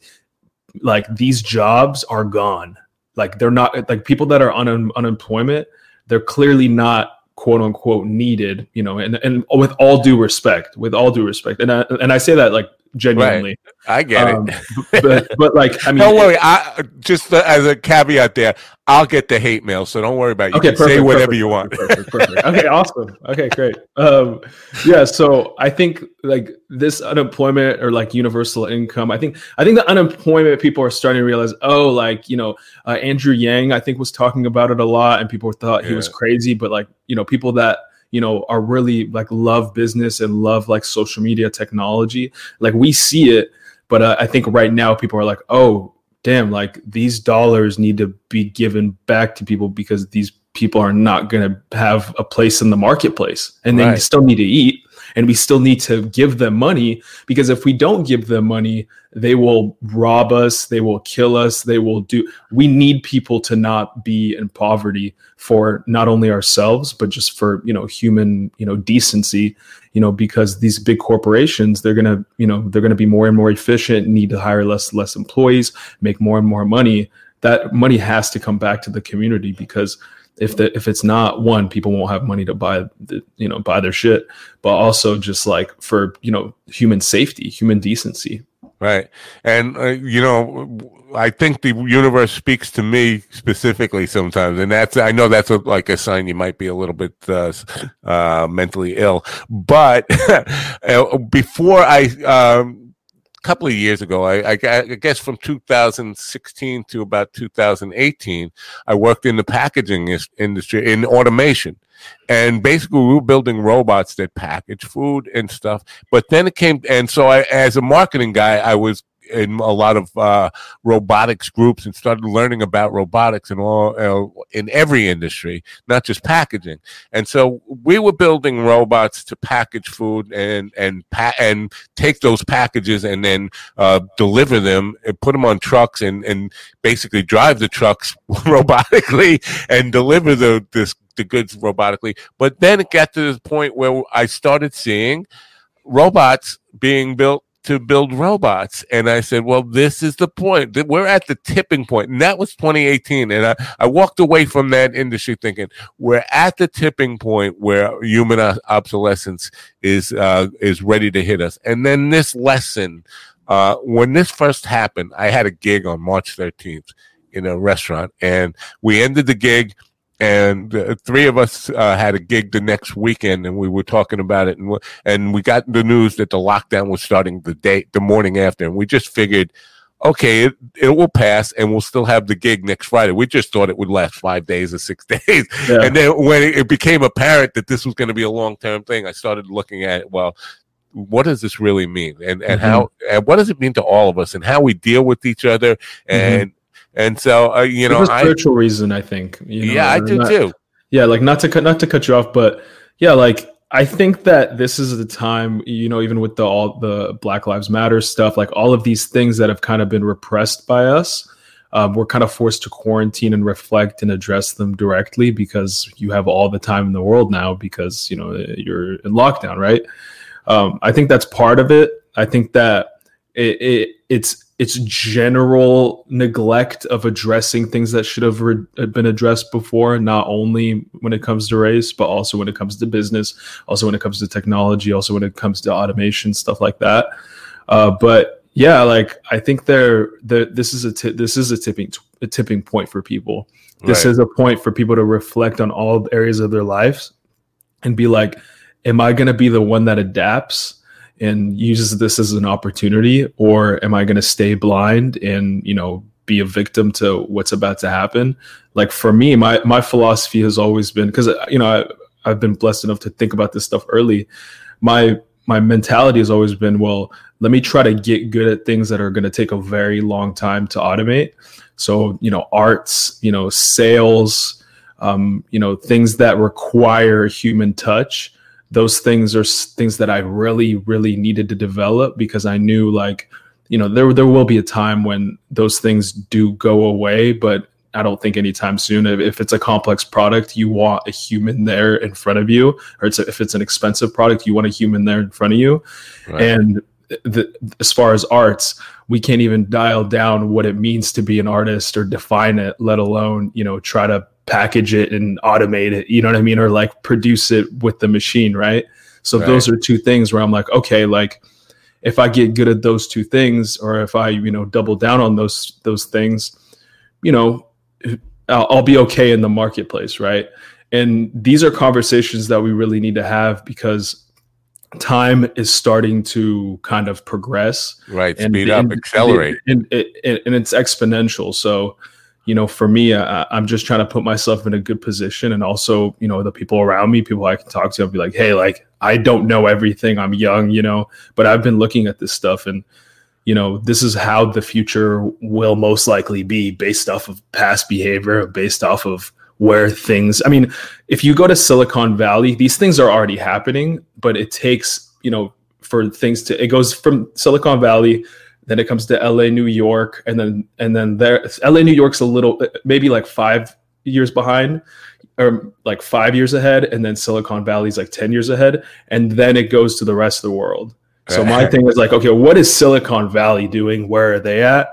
B: like these jobs are gone. Like they're not like people that are on un- unemployment they're clearly not quote unquote needed you know and and with all due respect with all due respect. And I, and I say that like genuinely
A: i get
B: Um,
A: it
B: but but like I mean
A: don't worry i just as a caveat there i'll get the hate mail so don't worry about it you
B: Okay,
A: can say whatever
B: perfect,
A: you want
B: Perfect, perfect. okay, awesome. Okay, great. Um, yeah, so I think like this unemployment or like universal income. I think I think the unemployment people are starting to realize. Oh, like you know, uh, Andrew Yang I think was talking about it a lot, and people thought he was crazy. But like you know, people that you know are really like love business and love like social media technology. Like we see it, but uh, I think right now people are like, oh damn, like these dollars need to be given back to people because these people are not going to have a place in the marketplace and they
A: Right.
B: still need to eat and we still need to give them money because if we don't give them money they will rob us they will kill us they will do we need people to not be in poverty for not only ourselves but just for you know human you know decency you know because these big corporations they're to you know they're to be more and more efficient need to hire less less employees make more and more money. That money has to come back to the community because if the if it's not one people won't have money to buy the you know buy their shit but also just like for you know human safety human decency
A: Right. And, uh, you know, I think the universe speaks to me specifically sometimes. And that's, I know that's a, like a sign you might be a little bit uh, uh, mentally ill. But uh, before I, um, couple of years ago, I, I, I guess from 2016 to about 2018, I worked in the packaging industry in automation. And basically, we were building robots that package food and stuff. But then it came, and so I, as a marketing guy, I was in a lot of uh, robotics groups and started learning about robotics and all uh, in every industry, not just packaging. And so we were building robots to package food and and pa- and take those packages and then uh, deliver them and put them on trucks and and basically drive the trucks robotically and deliver the this the goods robotically. But then it got to the point where I started seeing robots being built to build robots. And I said, well, this is the point. We're at the tipping point. And that was 2018. And I, I walked away from that industry thinking we're at the tipping point where human obsolescence is, uh, is ready to hit us. And then this lesson, uh, when this first happened, I had a gig on March 13th in a restaurant and we ended the gig and uh, three of us uh, had a gig the next weekend and we were talking about it and, and we got the news that the lockdown was starting the day the morning after and we just figured okay it, it will pass and we'll still have the gig next friday we just thought it would last five days or six days yeah. and then when it became apparent that this was going to be a long-term thing i started looking at it well what does this really mean and and mm-hmm. how and what does it mean to all of us and how we deal with each other mm-hmm. And so, uh, you know,
B: a spiritual I, reason, I think. You
A: know, yeah, I do
B: not,
A: too.
B: Yeah, like not to cut, not to cut you off, but yeah, like I think that this is the time, you know, even with the all the Black Lives Matter stuff, like all of these things that have kind of been repressed by us, um, we're kind of forced to quarantine and reflect and address them directly because you have all the time in the world now because you know you're in lockdown, right? Um, I think that's part of it. I think that it, it it's it's general neglect of addressing things that should have re- been addressed before not only when it comes to race but also when it comes to business also when it comes to technology also when it comes to automation stuff like that uh, but yeah like i think there the, this is a t- this is a tipping a tipping point for people this right. is a point for people to reflect on all areas of their lives and be like am i going to be the one that adapts and uses this as an opportunity or am i going to stay blind and you know be a victim to what's about to happen? Like for me my my philosophy has always been because you know I, i've been blessed enough to think about this stuff early. My my mentality has always been well let me try to get good at things that are going to take a very long time to automate. So you know arts you know sales um, you know things that require human touch those things are things that I really, really needed to develop because I knew like, you know, there there will be a time when those things do go away, but I don't think anytime soon. If it's a complex product, you want a human there in front of you, or it's a, if it's an expensive product, you want a human there in front of you. Right. And the, as far as arts, we can't even dial down what it means to be an artist or define it, let alone you know try to package it and automate it, you know what I mean? Or like produce it with the machine, right? So right. those are two things where I'm like, okay, like if I get good at those two things, or if I, you know, double down on those those things, you know, I'll, I'll be okay in the marketplace, right? And these are conversations that we really need to have because time is starting to kind of progress
A: right speed and, up accelerate
B: and, and, and, it's exponential so you know, for me, I, am just trying to put myself in a good position, and also, you know, the people around me, people I can talk to, I'll be like, hey, like I don't know everything. I'm young, you know, but I've been looking at this stuff, and you know, this is how the future will most likely be based off of past behavior, based off of where things. I mean, if you go to Silicon Valley, these things are already happening, but it takes, you know, for things to. It goes from Silicon Valley then it comes to LA, New York, and then and then there LA, New York's a little maybe like five years behind or like five years ahead, and then Silicon Valley's like 10 years ahead, and then it goes to the rest of the world. So my thing is like, okay, what is Silicon Valley doing? Where are they at?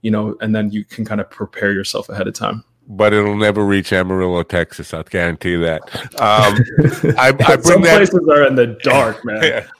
B: You know, and then you can kind of prepare yourself ahead of time
A: but it'll never reach Amarillo, Texas. I'll guarantee that. Um,
B: I, I bring Some that, places are in the dark, man. yeah.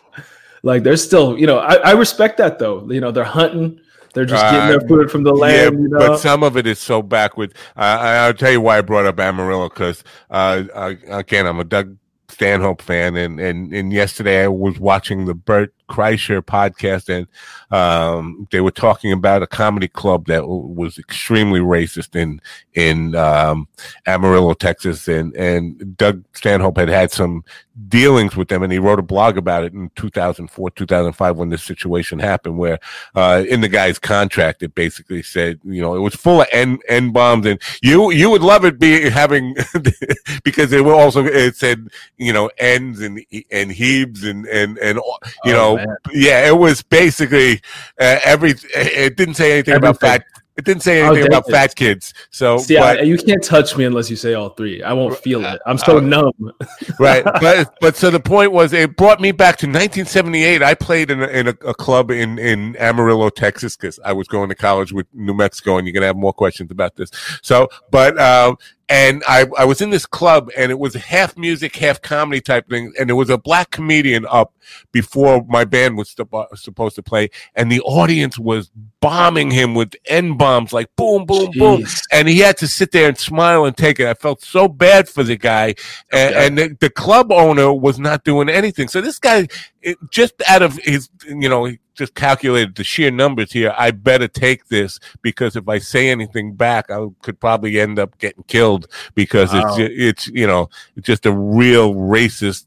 B: Like they're still, you know, I, I respect that though. You know, they're hunting. They're just getting their uh, food from the land. Yeah, you know?
A: but some of it is so backwards. I, will tell you why I brought up Amarillo because, uh, again, I'm a Doug Stanhope fan, and and and yesterday I was watching the Bert Kreischer podcast, and um, they were talking about a comedy club that was extremely racist in in um, Amarillo, Texas, and and Doug Stanhope had had some dealings with them, and he wrote a blog about it in 2004, 2005 when this situation happened, where uh, in the guy's contract it basically said, you know, it was full of n n bombs, and you you would love it be having because it will also it said you know ends and and heaves and and and you oh, know man. Yeah, it was basically uh, every. It didn't say anything Everything. about fat It didn't say
B: Oh,
A: anything about
B: it.
A: fat kids. So,
B: See,
A: but-
B: I, you can't touch me unless you say all three. I won't feel it. I'm so
A: Uh,
B: numb.
A: right but but so the point was it brought me back to 1978 i played in a, in a, a club in in amarillo texas because i was going to college with new mexico and you're gonna have more questions about this so but um and I, I was in this club and it was half music half comedy type thing and there was a black comedian up before my band was supp- uh, supposed to play and the audience was bombing him with n bombs like boom boom boom and he had to sit there and smile and take it. I felt so bad for the guy, and,
B: Okay.
A: and the, the club owner was not doing anything. So this guy, it, just out of his, you know, just calculated the sheer numbers here. I better take this because if I say anything back, I could probably end up getting killed because it's
B: Wow.
A: ju- it's you know it's just a real racist.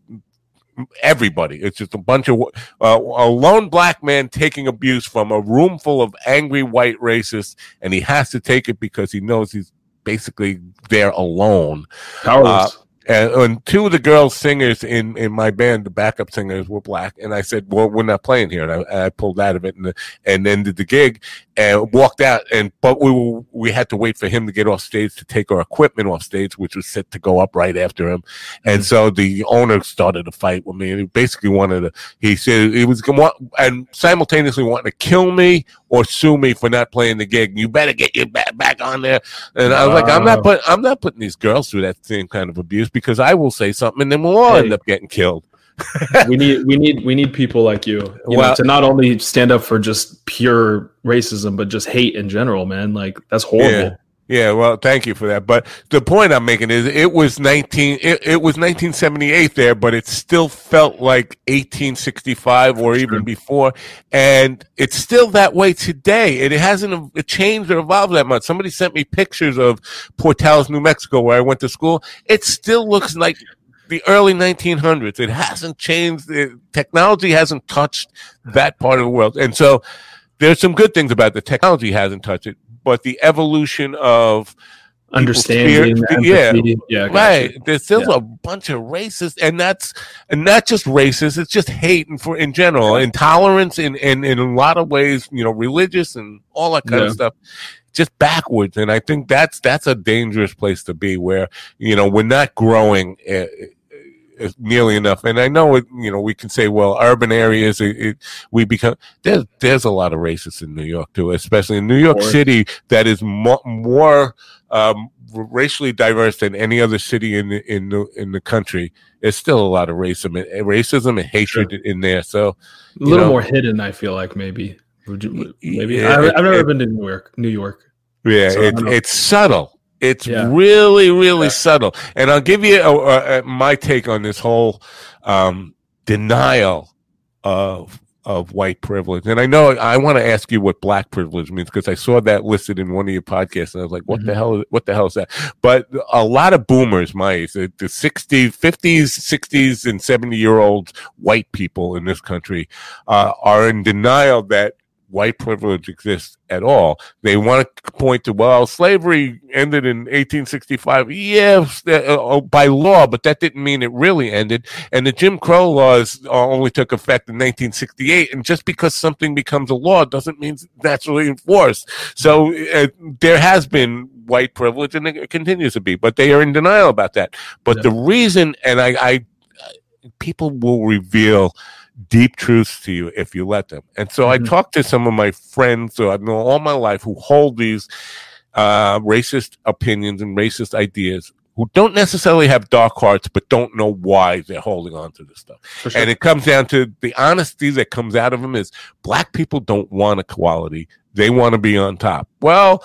A: Everybody, it's just a bunch of uh, a lone black man taking abuse from a room full of angry white racists, and he has to take it because he knows he's basically there alone.
B: Powerless.
A: And, and two of the girls singers in, in my band, the backup singers, were black. And I said, "Well, we're not playing here." And I, I pulled out of it, and and then did the gig and walked out. And but we were, we had to wait for him to get off stage to take our equipment off stage, which was set to go up right after him. And mm-hmm. so the owner started a fight with me, and he basically wanted to. He said he was going and simultaneously wanting to kill me or sue me for not playing the gig. You better get your back back on there. And I was like, I'm not
B: Wow.
A: put, I'm not putting these girls through that same kind of abuse because I will say something and then we'll all end up getting killed.
B: we need we need we need people like you, you know, to not only stand up for just pure racism, but just hate in general, man. Like that's horrible.
A: Yeah. Yeah, well, thank you for that. But the point I'm making is it was 19 it, it was 1978 there, but it still felt like 1865 or even
B: Sure.
A: before and it's still that way today. It hasn't it changed or evolved that much. Somebody sent me pictures of Portales, New Mexico where I went to school. It still looks like the early 1900s. It hasn't changed. It, technology hasn't touched that part of the world. And so there's some good things about the technology hasn't touched it, but the evolution of
B: Understanding,
A: yeah,
B: yeah,
A: right
B: you.
A: there's still
B: Yeah.
A: a bunch of racists and that's and not just racist it's just hate and for in general intolerance in, in in a lot of ways you know religious and all that kind
B: Yeah.
A: of stuff just backwards and i think that's that's a dangerous place to be where you know we're not growing uh, nearly enough and i know it you know we can say well urban areas it, it, we become there's there's a lot of racists in new york too especially in new york city that is mo- more um, racially diverse than any other city in the, in the in the country. There's still a lot of racism, and, racism and hatred in there. So
B: A little
A: know.
B: more hidden, I feel like maybe. Would you, maybe
A: Yeah,
B: I've, I've never
A: it-
B: been to New York. New York.
A: yeah,
B: So
A: it, it's subtle. It's
B: Yeah.
A: really, really
B: Yeah.
A: subtle. And I'll give you a, a, my take on this whole um, denial of of white privilege. And I know I want to ask you what black privilege means because I saw that listed in one of your podcasts and I was like, what the
B: Mhm.
A: hell what the hell is that? But a lot of boomers my age, the, the 60s, 50s, 60s and 70 year old white people in this country uh, are in denial that white privilege exists at all. They want to point to, well, slavery ended in 1865. Yes, uh, uh, by law, but that didn't mean it really ended. And the Jim Crow laws uh, only took effect in 1968. And just because something becomes a law doesn't mean it's naturally enforced. So uh, there has been white privilege and it continues to be, but they are in denial about that. But
B: Yeah.
A: the reason, and I, I, people will reveal deep truths to you if you let them. And so I
B: Mhm.
A: talked to some of my friends who I've known all my life who hold these uh, racist opinions and racist ideas who don't necessarily have dark hearts but don't know why they're holding on to this stuff.
B: Sure.
A: And it comes down to the honesty that comes out of them is black people don't want equality. They want to be on top. Well,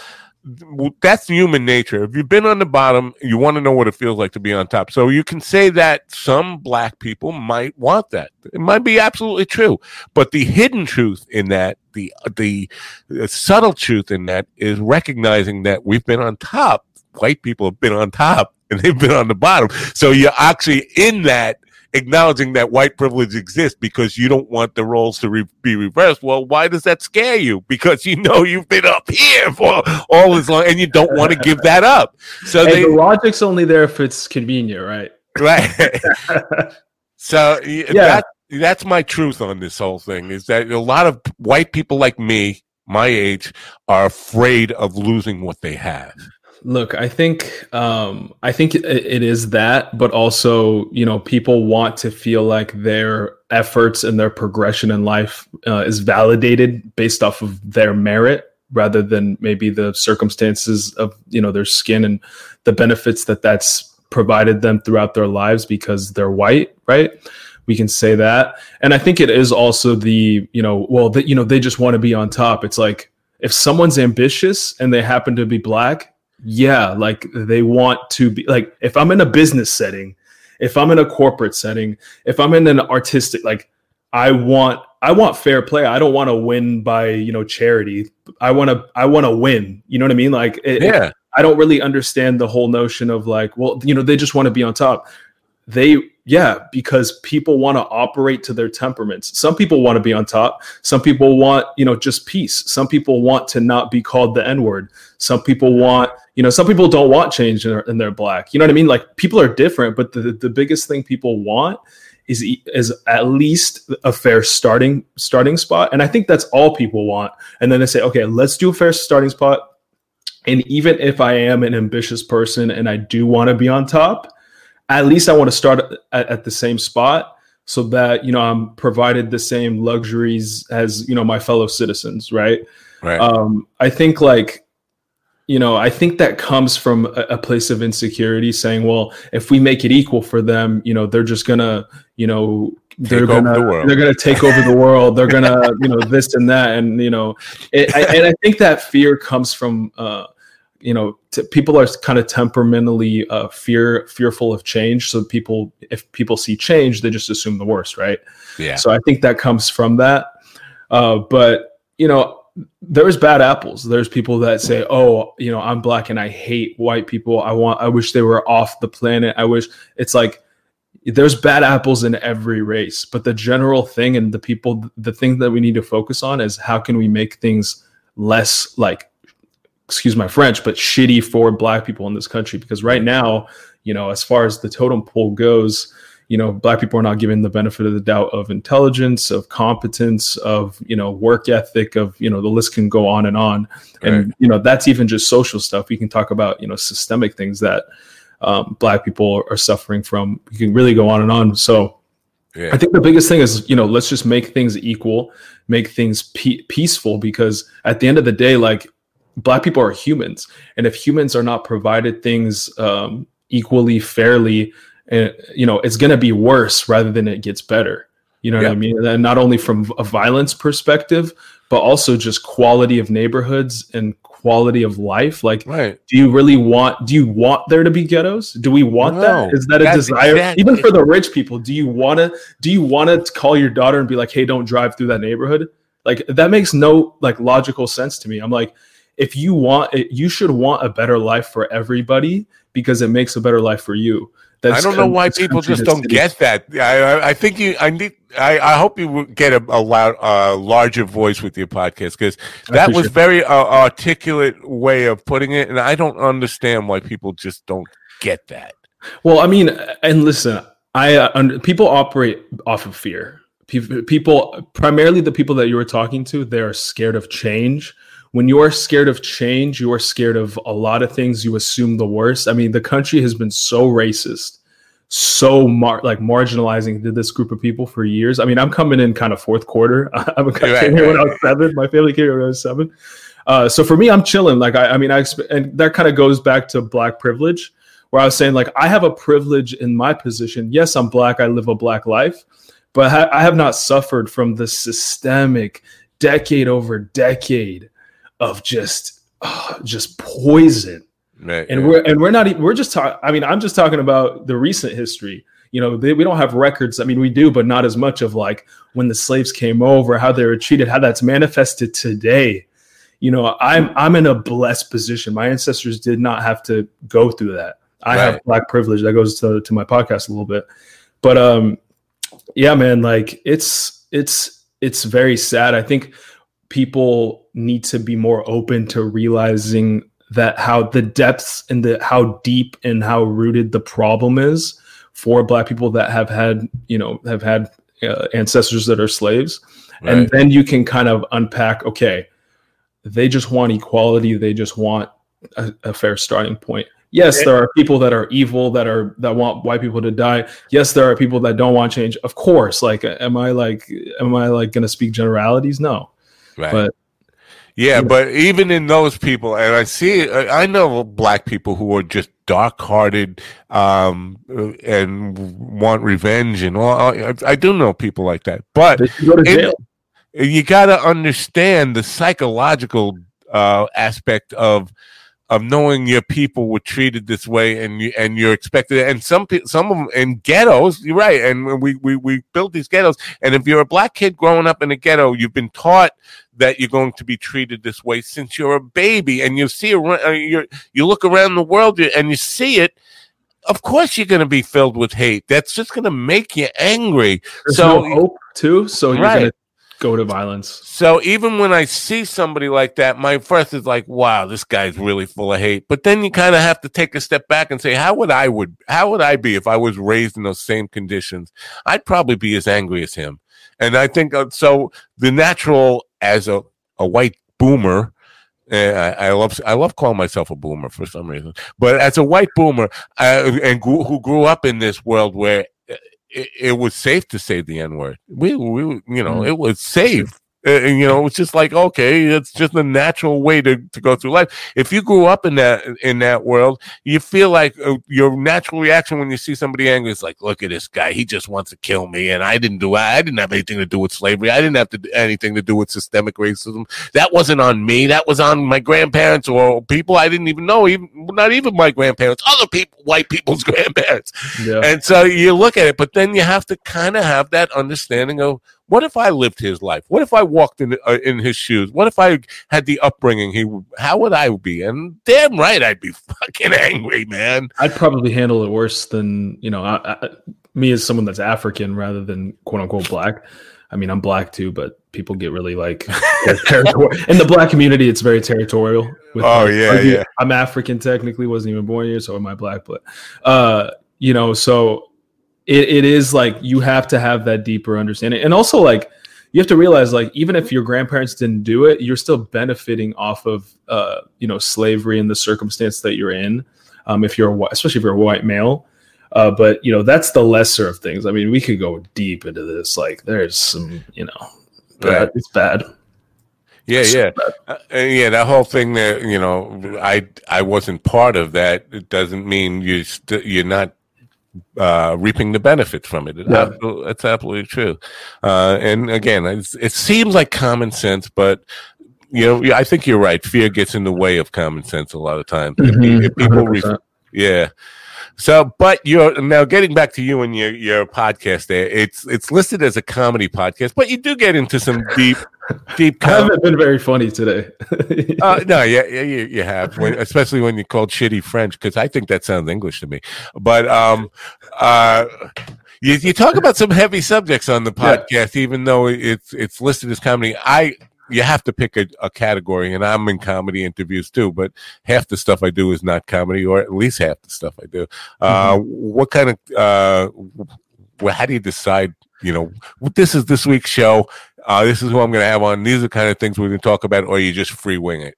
A: that's human nature. If you've been on the bottom, you want to know what it feels like to be on top. So you can say that some black people might want that. It might be absolutely true. But the hidden truth in that, the the, the subtle truth in that is recognizing that we've been on top. White people have been on top and they've been on the bottom. So you're actually in that acknowledging that white privilege exists because you don't want the roles to re- be reversed. Well, why does that scare you? Because you know you've been up here for all this long and you don't want to give that up. So
B: Hey,
A: they,
B: the logic's only there if it's convenient, right?
A: right. so
B: Yeah.
A: that, that's my truth on this whole thing is that a lot of white people like me my age are afraid of losing what they have.
B: Look, I think um, I think it, is that, but also you know people want to feel like their efforts and their progression in life uh, is validated based off of their merit rather than maybe the circumstances of you know their skin and the benefits that that's provided them throughout their lives because they're white, right? We can say that, and I think it is also the you know well that you know they just want to be on top. It's like if someone's ambitious and they happen to be black yeah like they want to be like if i'm in a business setting if i'm in a corporate setting if i'm in an artistic like i want i want fair play. I don't want to win by you know charity. I want to i want to win. You know what i mean? Like it,
A: Yeah.
B: i don't really understand the whole notion of like well you know they just want to be on top. They yeah because people want to operate to their temperaments. Some people want to be on top. Some people want you know just peace. Some people want to not be called the n word some people want you know some people don't want change and they're black. You know what i mean? Like people are different but the, the biggest thing people want is is at least a fair starting starting spot. And i think that's all people want. And then they say okay let's do a fair starting spot. And even if i am an ambitious person and i do want to be on top at least I want to start at, at, the same spot so that you know I'm provided the same luxuries as you know my fellow citizens, right?
A: Right.
B: Um, I think like you know I think that comes from a, a, place of insecurity, saying, well, if we make it equal for them, you know, they're just gonna you know they're
A: Take
B: gonna
A: the
B: they're gonna take over the world. They're gonna you know this and that, and you know, it, I, and I think that fear comes from. Uh, you know t- people are kind of temperamentally uh, fear fearful of change. So people if people see change they just assume the worst right?
A: Yeah.
B: So i think that comes from that. Uh, but you know there's bad apples. There's people that say oh you know i'm black and i hate white people. I want i wish they were off the planet. I wish it's like there's bad apples in every race but the general thing and the people the thing that we need to focus on is how can we make things less like excuse my French, but shitty for black people in this country. Because right now, you know, as far as the totem pole goes, you know, black people are not given the benefit of the doubt of intelligence, of competence, of, you know, work ethic, of, you know, the list can go on and on. And, you know, that's even just social stuff. We can talk about, you know, systemic things that um, black people are suffering from. We can really go on and on. So,
A: yeah
B: I think the biggest thing is, you know, let's just make things equal, make things pe- peaceful, because at the end of the day, like black people are humans, and if humans are not provided things um, equally, fairly, uh, you know, it's going to be worse rather than it gets better. You know what I mean? And not only from a violence perspective, but also just quality of neighborhoods and quality of life. Like,
A: right.
B: do you really want do you want there to be ghettos? Do we want
A: No,
B: that is that a desire?
A: exactly-
B: even for the rich people do you want to do you want to call your daughter and be like hey don't drive through that neighborhood? Like that makes no like logical sense to me. I'm like if you want it you should want a better life for everybody because it makes a better life for you That's
A: I don't know why people just don't get that. I, I, think you. I need. I, I hope you get a, a loud, uh, larger voice with your podcast because that was very uh, articulate way of putting it, and I don't understand why people just don't get that.
B: Well, I mean, and listen, I uh, under, people operate off of fear. People, people, primarily the people that you were talking to, they are scared of change. When you are scared of change, you are scared of a lot of things. You assume the worst. I mean, the country has been so racist, so mar- like marginalizing to this group of people for years. I mean, I'm coming in kind of fourth quarter. I'm a
A: Right,
B: came here when. I was seven. My family came here when I was seven. Uh, so for me, I'm chilling. Like I, I mean, I and that kind of goes back to black privilege, where I was saying like I have a privilege in my position. Yes, I'm black. I live a black life, but I have not suffered from the systemic, decade over decade of just, uh, just poison.
A: Right,
B: and
A: yeah.
B: we're and we're not e- we're just talking i mean i'm just talking about the recent history. You know they, we don't have records. I mean we do but not as much of like when the slaves came over how they were treated how that's manifested today. You know i'm i'm in a blessed position. My ancestors did not have to go through that. I have black privilege. That goes to, to my podcast a little bit. But um yeah man like it's it's it's very sad. I think people need to be more open to realizing that how the depths and the how deep and how rooted the problem is for black people that have had you know have had uh, ancestors that are slaves and then you can kind of unpack okay they just want equality. They just want a, a fair starting point. Yes, there are people that are evil that are that want white people to die. Yes, there are people that don't want change. Of course, like, am I like, am I like going to speak generalities? No,
A: Right.
B: but
A: Yeah, but even in those people, and I see, I know black people who are just dark-hearted um, and want revenge, and all. I, I do know people like that, but
B: go jail.
A: you got to understand the psychological uh, aspect of of knowing your people were treated this way and you and you're expected and some some of them in ghettos you're right and we, we we built these ghettos and if you're a black kid growing up in a ghetto you've been taught that you're going to be treated this way since you're a baby and you see uh, you you look around the world and you see it of course you're going to be filled with hate that's just going to make you angry
B: There's
A: so
B: no hope too. So you're
A: Right.
B: gonna go to violence.
A: So even when I see somebody like that, my first is like, "Wow, this guy's really full of hate." But then you kind of have to take a step back and say, "How would I would how would I be if I was raised in those same conditions? I'd probably be as angry as him." And I think uh, so. The natural as a a white boomer. I, I love I love calling myself a boomer for some reason, but as a white boomer uh, and grew, who grew up in this world where uh, it, it was safe to say the N word. We, we, you know,
B: Mhm.
A: it was safe. And, you know, it's just like okay, it's just a natural way to, to go through life. If you grew up in that in that world, you feel like uh, your natural reaction when you see somebody angry is like, "Look at this guy; he just wants to kill me." And I didn't do I didn't have anything to do with slavery. I didn't have to do anything to do with systemic racism. That wasn't on me. That was on my grandparents or people I didn't even know. Even not even my grandparents, other people, white people's grandparents.
B: Yeah.
A: And so you look at it, but then you have to kind of have that understanding of what if I lived his life? What if I walked in uh, in his shoes? What if I had the upbringing he? How would I be? And damn right, I'd be fucking angry, man.
B: I'd probably handle it worse than you know I, I, me as someone that's African rather than quote unquote black. I mean, I'm black too, but people get really like territorial. in the black community. It's very territorial. with,
A: Oh, yeah, yeah.
B: I'm African technically, wasn't even born here, so am I black? But uh, you know, so it, it is like you have to have that deeper understanding, and also like you have to realize like even if your grandparents didn't do it, you're still benefiting off of uh, you know slavery and the circumstance that you're in. Um, if you're a, especially if you're a white male. Uh, but you know that's the lesser of things. I mean, we could go deep into this. Like, there's some, you know, bad,
A: Right.
B: it's bad.
A: Yeah, yeah, uh, yeah. That whole thing that you know, I I wasn't part of that. It doesn't mean you st- you're not uh, reaping the benefits from it. It
B: Yeah.
A: absol- That's absolutely true. Uh, and again, it's, it seems like common sense, but you know, I think you're right. Fear gets in the way of common sense a lot of times. If people, re-
B: 100%.
A: yeah. So, but you're now getting back to you and your your podcast. There, it's it's listed as a comedy podcast, but you do get into some deep, deep.
B: I
A: Com-
B: haven't been very funny today.
A: uh, no, yeah, yeah, you, you have, when, especially when you called shitty French, because I think that sounds English to me. But um, uh, you, you talk about some heavy subjects on the
B: Yeah.
A: podcast, even though it's it's listed as comedy. I you have to pick a, a category, and I'm in comedy interviews too. But half the stuff I do is not comedy, or at least half the stuff I do. Uh, what kind of uh, well, how do you decide? You know, this is this week's show. Uh, this is who I'm going to have on. These are the kind of things we're going to talk about, or you just free wing it.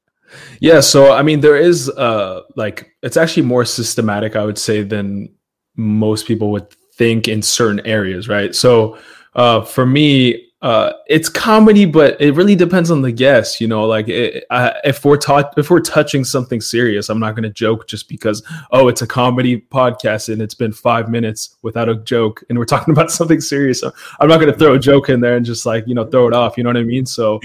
B: yeah, so I mean, there is uh, like it's actually more systematic, I would say, than most people would think in certain areas, right? So uh, for me, uh, it's comedy, but it really depends on the guest. You know, like it, I, if we're taught if we're touching something serious, I'm not going to joke just because oh, it's a comedy podcast and it's been five minutes without a joke, and we're talking about something serious. So I'm not going to throw a joke in there and just like you know throw it off. You know what I mean? So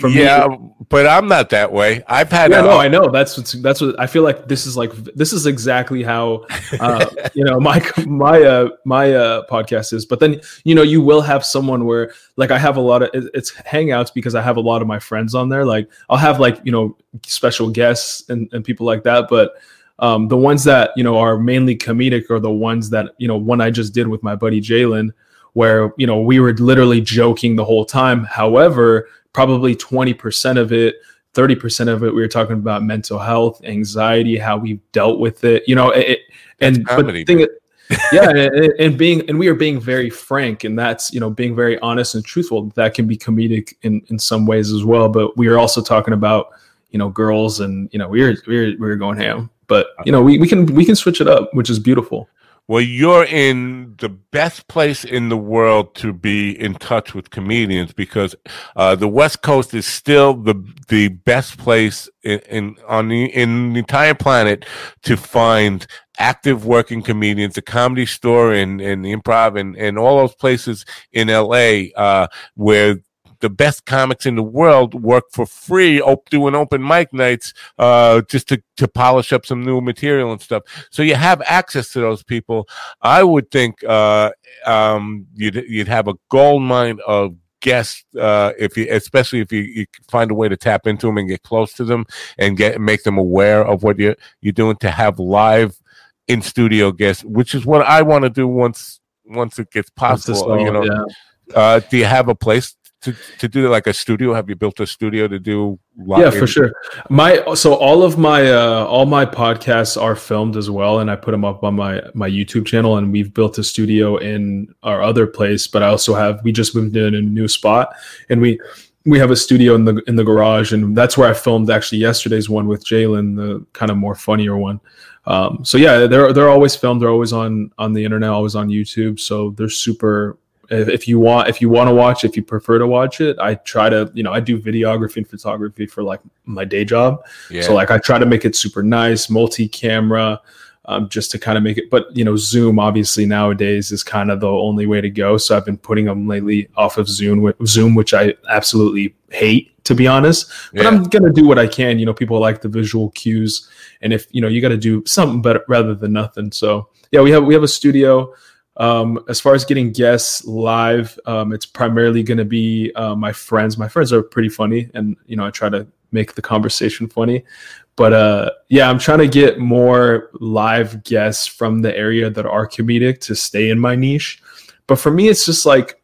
B: For me-
A: yeah, but I'm not that way. I've had
B: yeah,
A: a-
B: no, I know. That's what's, that's what I feel like. This is like this is exactly how uh, you know my my uh, my uh, podcast is. But then you know you will have someone where like I have a lot of it's hangouts because I have a lot of my friends on there. Like I'll have like you know special guests and, and people like that. But um, the ones that you know are mainly comedic are the ones that you know one I just did with my buddy Jalen, where you know we were literally joking the whole time. However, probably twenty percent of it 30% of it we were talking about mental health anxiety how we've dealt with it you know it, and but the thing, yeah, and, and, being and we are being very frank, and that's you know being very honest and truthful. That can be comedic in in some ways as well. But we are also talking about you know girls, and you know we're we're we're going ham. But you know we, we can we can switch it up, which is beautiful.
A: Well, you're in the best place in the world to be in touch with comedians because uh, the West Coast is still the the best place in, in, on the in the entire planet to find active working comedians. The Comedy Store and and the Improv and and all those places in L.A. Uh, where the best comics in the world work for free op- doing open mic nights uh, just to, to polish up some new material and stuff. So you have access to those people. I would think uh, um, you'd you'd have a gold mine of guests uh, if you especially if you, you, find a way to tap into them and get close to them and get make them aware of what you're you're doing to have live in studio guests which is what I want to do once once it gets possible you know yeah. uh, do you have a place to, to do like a studio? Have you built a studio to do?
B: Yeah, for sure. My so all of my uh, all my podcasts are filmed as well, and I put them up on my my YouTube channel. And we've built a studio in our other place, but I also have we just moved in a new spot, and we we have a studio in the in the garage, and that's where I filmed actually yesterday's one with Jalen, the kind of more funnier one. Um, so yeah, they're they're always filmed. They're always on on the internet, always on YouTube. So they're super if you want if you want to watch if you prefer to watch it i try to you know i do videography and photography for like my day job. Yeah. so like i try to make it super nice multi-camera um, just to kind of make it but you know zoom obviously nowadays is kind of the only way to go. So i've been putting them lately off of zoom zoom which i absolutely hate to be honest. But yeah. i'm gonna do what i can. You know people like the visual cues and if you know you got to do something better rather than nothing. So yeah we have we have a studio um, as far as getting guests live, um, it's primarily going to be uh, my friends. My friends are pretty funny, and you know I try to make the conversation funny. But uh, yeah, I'm trying to get more live guests from the area that are comedic to stay in my niche. But for me, it's just like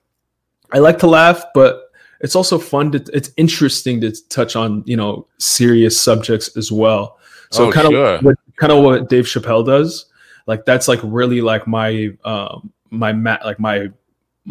B: I like to laugh, but it's also fun to it's interesting to touch on you know serious subjects as well. So oh, kind sure. of what, kind of what Dave Chappelle does like that's like really like my um my mat like my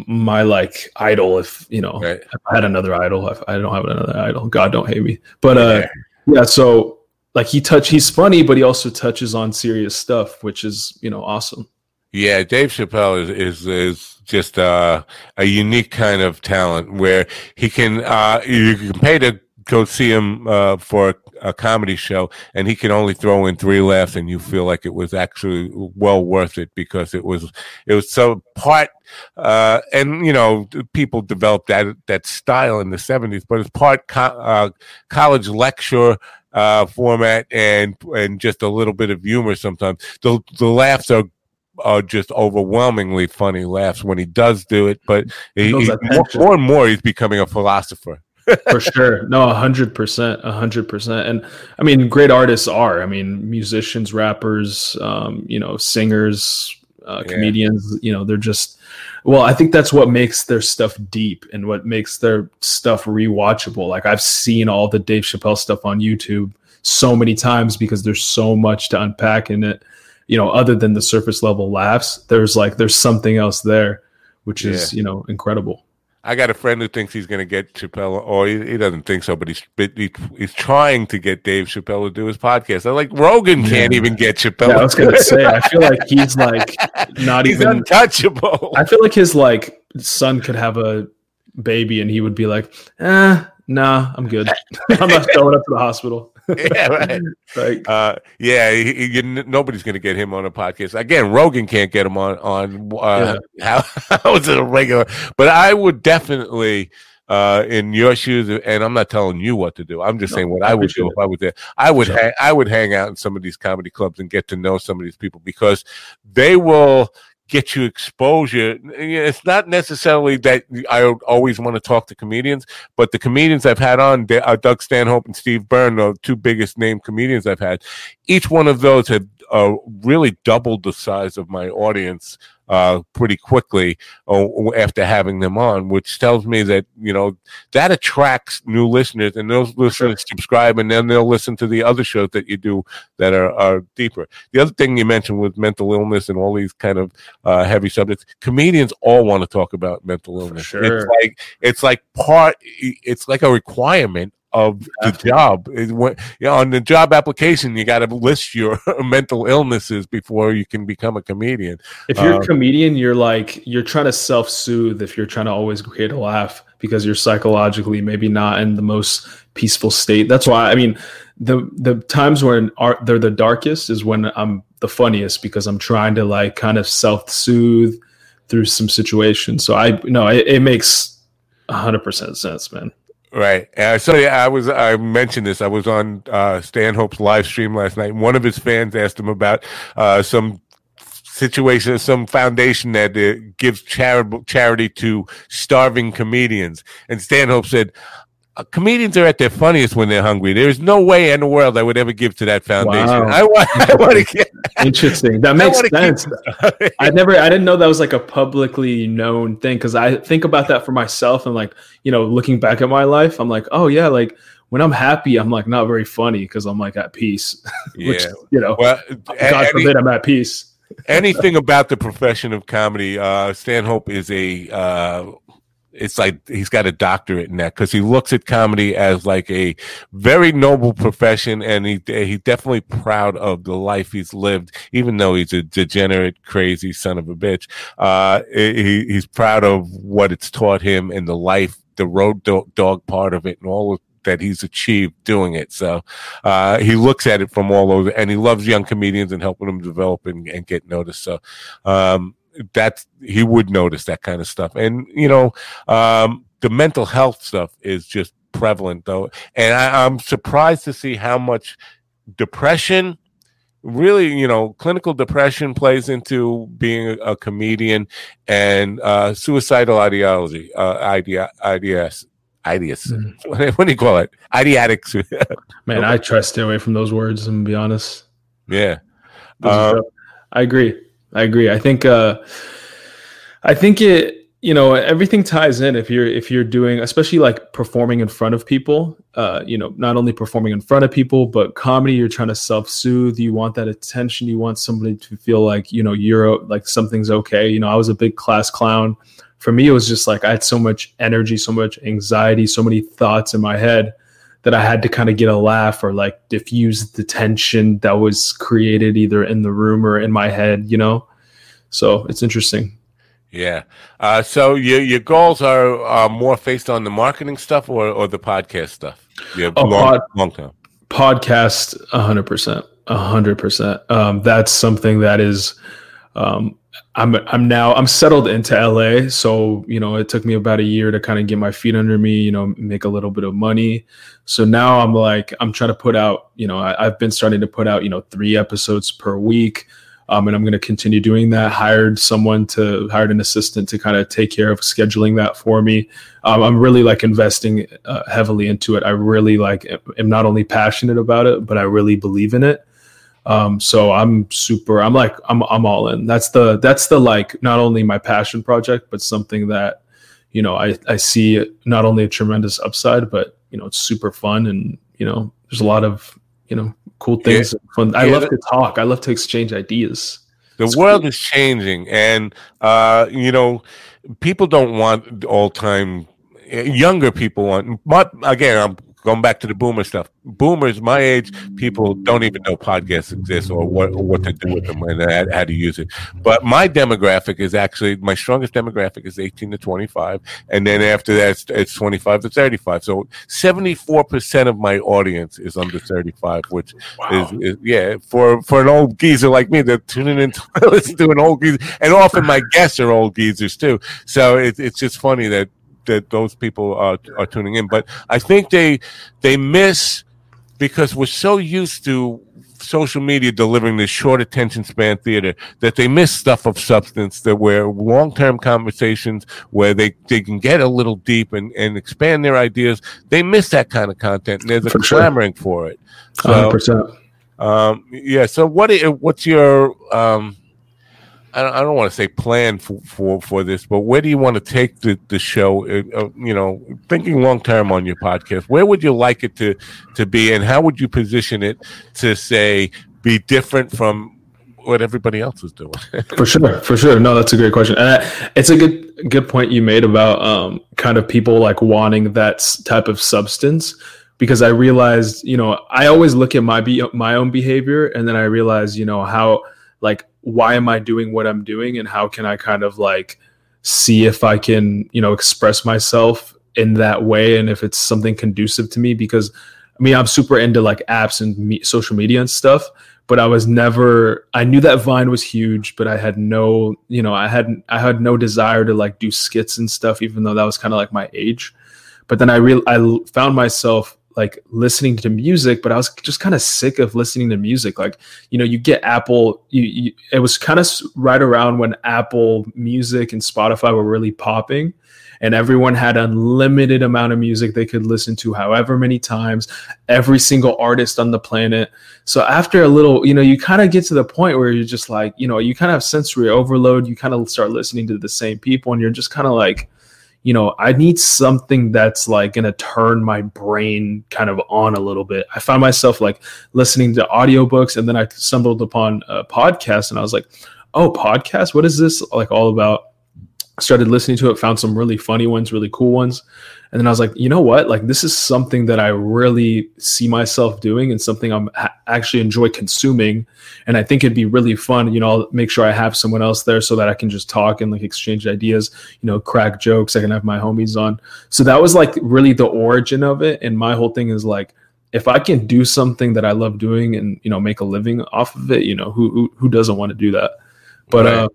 B: my like idol if you know right. if i had another idol if i don't have another idol god don't hate me but uh yeah. yeah so like he touch he's funny but he also touches on serious stuff which is you know awesome
A: yeah dave chappelle is is is just uh, a unique kind of talent where he can uh you can pay to go see him uh, for a comedy show and he can only throw in three laughs and you feel like it was actually well worth it because it was it was so part uh, and you know people developed that that style in the 70s but it's part co- uh, college lecture uh, format and and just a little bit of humor sometimes. The the laughs are are just overwhelmingly funny laughs when he does do it but he, he, more, more and more he's becoming a philosopher
B: for sure. No, a hundred percent, a hundred percent. And I mean, great artists are. I mean, musicians, rappers, um, you know, singers, uh, yeah. comedians. You know, they're just. Well, I think that's what makes their stuff deep and what makes their stuff rewatchable. Like I've seen all the Dave Chappelle stuff on YouTube so many times because there's so much to unpack in it. You know, other than the surface level laughs, there's like there's something else there, which is yeah. you know incredible.
A: I got a friend who thinks he's going to get Chappelle, or he, he, doesn't think so, but he's he, he's trying to get Dave Chappelle to do his podcast. I like Rogan can't even get Chappelle.
B: Yeah, I was going to say, I feel like he's like not
A: he's
B: even
A: untouchable.
B: I feel like his like son could have a baby, and he would be like, "Eh, nah, I'm good. I'm not showing up to the hospital." yeah, right.
A: like, uh, yeah, he, he, nobody's going to get him on a podcast again. Rogan can't get him on on uh, yeah. how, how is it a regular? But I would definitely. Uh, in your shoes, and I'm not telling you what to do. I'm just no, saying what I, I would do it. if I was there. I would, sure. I would hang out in some of these comedy clubs and get to know some of these people because they will get you exposure. It's not necessarily that I always want to talk to comedians, but the comedians I've had on, uh, Doug Stanhope and Steve Byrne, the two biggest name comedians I've had, each one of those have uh, really doubled the size of my audience uh, pretty quickly uh, after having them on, which tells me that you know that attracts new listeners, and those listeners subscribe, and then they'll listen to the other shows that you do that are, are deeper. The other thing you mentioned with mental illness and all these kind of uh, heavy subjects, comedians all want to talk about mental illness.
B: sure.
A: It's like it's like part, it's like a requirement of the job. When, you know, on the job application, you got to list your mental illnesses before you can become a comedian.
B: If you're
A: Uh,
B: a comedian, you're like you're trying to self-soothe if you're trying to always create a laugh because you're psychologically maybe not in the most peaceful state. That's why I mean the the times when art they're the darkest is when I'm the funniest because I'm trying to like kind of self-soothe through some situations. So I no, it, it makes hundred percent sense, man.
A: Right. Uh, so yeah, I was I mentioned this. I was on uh, Stanhope's live stream last night. One of his fans asked him about uh, some situation, some foundation that uh, gives charitable charity to starving comedians, and Stanhope said. "Uh, Comedians are at their funniest when they're hungry. There is no way in the world I would ever give to that foundation.
B: Wow.
A: I want, I want to get.
B: Interesting. That makes
A: keep-
B: sense. I never, I didn't know that was like a publicly known thing because I think about that for myself and like, you know, looking back at my life, I'm like, oh yeah, like when I'm happy, I'm like not very funny because I'm like at peace. Which,
A: yeah.
B: you know,
A: Well,
B: God
A: any-
B: forbid I'm at peace.
A: anything about the profession of comedy, uh, Stanhope is a. Uh, it's like he's got a doctorate in that because he looks at comedy as like a very noble profession, and he he's definitely proud of the life he's lived, even though he's a degenerate, crazy son of a bitch. Uh, he, he's proud of what it's taught him and the life, the road do- dog part of it, and all of that he's achieved doing it. So uh, he looks at it from all over, and he loves young comedians and helping them develop and, and get noticed. So um, that's he would notice that kind of stuff, and you know, um, the mental health stuff is just prevalent though, and I, I'm surprised to see how much depression. Really, you know, clinical depression plays into being a, a comedian, and uh, suicidal ideology, uh, idea, ideas, ideas.
B: Mhm.
A: What do you call it? Ideatics.
B: Man, I try to stay away from those words and be honest.
A: yeah. Um.
B: I agree. I agree. I think uh I think it you know everything ties in if you're if you're doing especially like performing in front of people uh you know not only performing in front of people but comedy you're trying to self-soothe you want that attention you want somebody to feel like you know you're like something's okay. You know I was a big class clown. For me it was just like I had so much energy so much anxiety so many thoughts in my head that I had to kind of get a laugh or like diffuse the tension that was created either in the room or in my head, you know? So it's interesting.
A: Yeah. Uh, so your your goals are uh, more based on the marketing stuff or, or the podcast stuff? Yeah,
B: Oh,
A: long,
B: pod-
A: long term.
B: Podcast, 100%. 100%. Um, that's something that is, um, I'm, I'm now, I'm settled into LA. So, you know, it took me about a year to kind of get my feet under me, you know, make a little bit of money. So now I'm like, I'm trying to put out, you know, I, I've been starting to put out, you know, three episodes per week. Um, and I'm going to continue doing that. Hired someone to hired an assistant to kind of take care of scheduling that for me. Um, I'm really like investing uh, heavily into it. I really like am not only passionate about it, but I really believe in it. Um, so I'm super. I'm like I'm I'm all in. That's the that's the like not only my passion project, but something that you know I I see not only a tremendous upside, but you know it's super fun and you know there's a lot of you know cool things. Fun. I
A: Yeah,
B: love
A: that-
B: to talk. I love to exchange ideas.
A: The
B: It's
A: world
B: cool.
A: is changing, and uh, you know, people don't want all time. Younger people want. But again, I'm going back to the boomer stuff. Boomers, my age, people don't even know podcasts exist or what or what to do with them and how, to use it. But my demographic is actually my strongest demographic is 18 to 25, and then after that, it's, it's 25 to 35. So 74 percent of my audience is under 35, which is, is yeah for for an old geezer like me they're tuning in to listen to an old geezer and often my guests are old geezers too so it, it's just funny that that those people are are tuning in but i think they they miss because we're so used to social media delivering this short attention span theater that they miss stuff of substance that where long-term conversations where they, they can get a little deep and, and expand their ideas they miss that kind of content and there's a
B: For sure.
A: clamoring for it so
B: 100. percent
A: Um, yeah. So what? What's your? Um, I don't, I don't want to say plan for, for for this, but where do you want to take the the show? Uh, uh, you know, thinking long term on your podcast, where would you like it to to be, and how would you position it to say be different from what everybody else is doing?
B: for sure for sure no that's a great question and uh, it's a good good point you made about um kind of people like wanting that type of substance because i realized you know i always look at my be- my own behavior and then i realize you know how like why am i doing what i'm doing and how can i kind of like see if i can you know express myself in that way and if it's something conducive to me because i mean i'm super into like apps and me- social media and stuff but I was never I knew that Vine was huge, but I had no, you know, I had I had no desire to like do skits and stuff even though that was kind of like my age. But then I real I found myself like listening to music, but I was just kind of sick of listening to music. Like, you know, you get Apple you, you it was kind of right around when Apple Music and Spotify were really popping and everyone had unlimited amount of music they could listen to however many times every single artist on the planet so after a little you know you kind of get to the point where you're just like you know you kind of have sensory overload you kind of start listening to the same people and you're just kind of like you know i need something that's like going to turn my brain kind of on a little bit. I found myself like listening to audiobooks and then i stumbled upon a podcast and i was like oh podcast? What is this like all about? Started listening to it found some really funny ones really cool ones and then i was like you know what? Like this is something that i really see myself doing and something i'm ha- actually enjoy consuming. And i think it'd be really fun you know i'll make sure i have someone else there so that i can just talk and like exchange ideas you know crack jokes. I can have my homies on. So that was like really the origin of it. And my whole thing is like if i can do something that i love doing and you know make a living off of it you know who who, who doesn't want to do that? But
A: Right.
B: uh